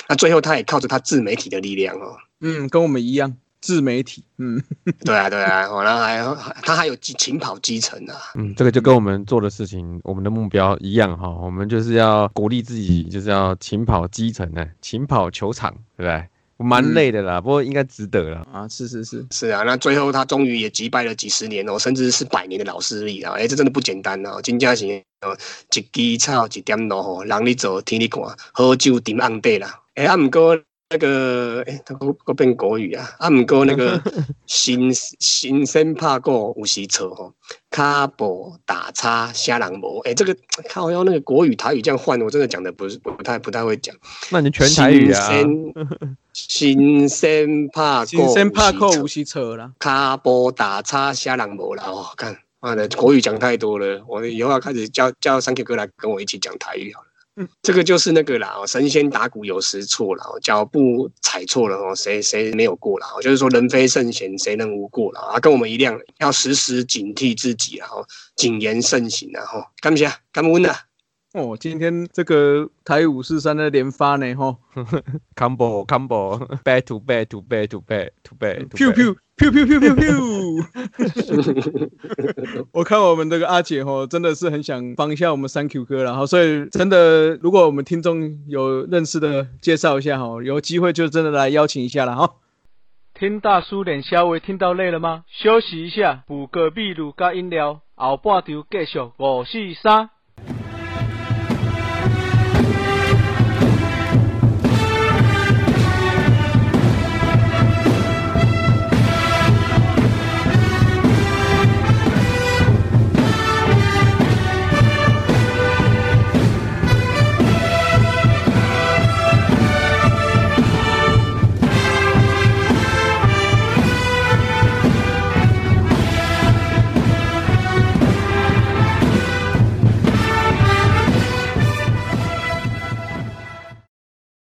那最后他也靠着他自媒体的力量哦，嗯，跟我们一样，自媒体，嗯，对 啊对啊，哦，然后还他还有勤跑基层啊，嗯，这个就跟我们做的事情，我们的目标一样哈，我们就是要鼓励自己，就是要勤跑基层呢，勤跑球场，对不对？蛮累的啦，不过应该值得了。啊，是是是，是啊，那最后他终于也击败了几十年哦，甚至是百年的老势力啊！哎，这真的不简单哦，金家是哦，一枝草一点露吼，人你走天你看，好酒沉甕底啦。哎，啊，毋过那个，哎，他个个变国语啊，啊，毋过那个 新新生怕过有时错吼，卡步打叉虾人无。哎，这个靠要那个国语台语这样换，我真的讲的不是不太不太会讲。那你全台语啊？新生怕 新生怕过无锡扯啦，卡波打叉虾人无啦哦，看妈的国语讲太多了，我以后要开始叫叫三 Q 哥来跟我一起讲台语好了。这个就是那个啦，神仙打鼓有时错了，脚步踩错了哦，谁谁没有过啦？就是说人非圣贤，谁能无过了？啊，跟我们一样，要时时警惕自己然后，谨言慎行啊，吼，感谢感恩啊。哦，今天这个台五四三的连发呢，吼，combo combo back to back to back to back to back，噗噗噗噗噗噗噗。我看我们这个阿姐吼，真的是很想帮一下我们三 Q 哥然后所以真的，如果我们听众有认识的，介绍一下哈，有机会就真的来邀请一下了哈。听大叔脸稍微听到累了吗？休息一下，补个秘鲁加饮料，后半场继续五四三。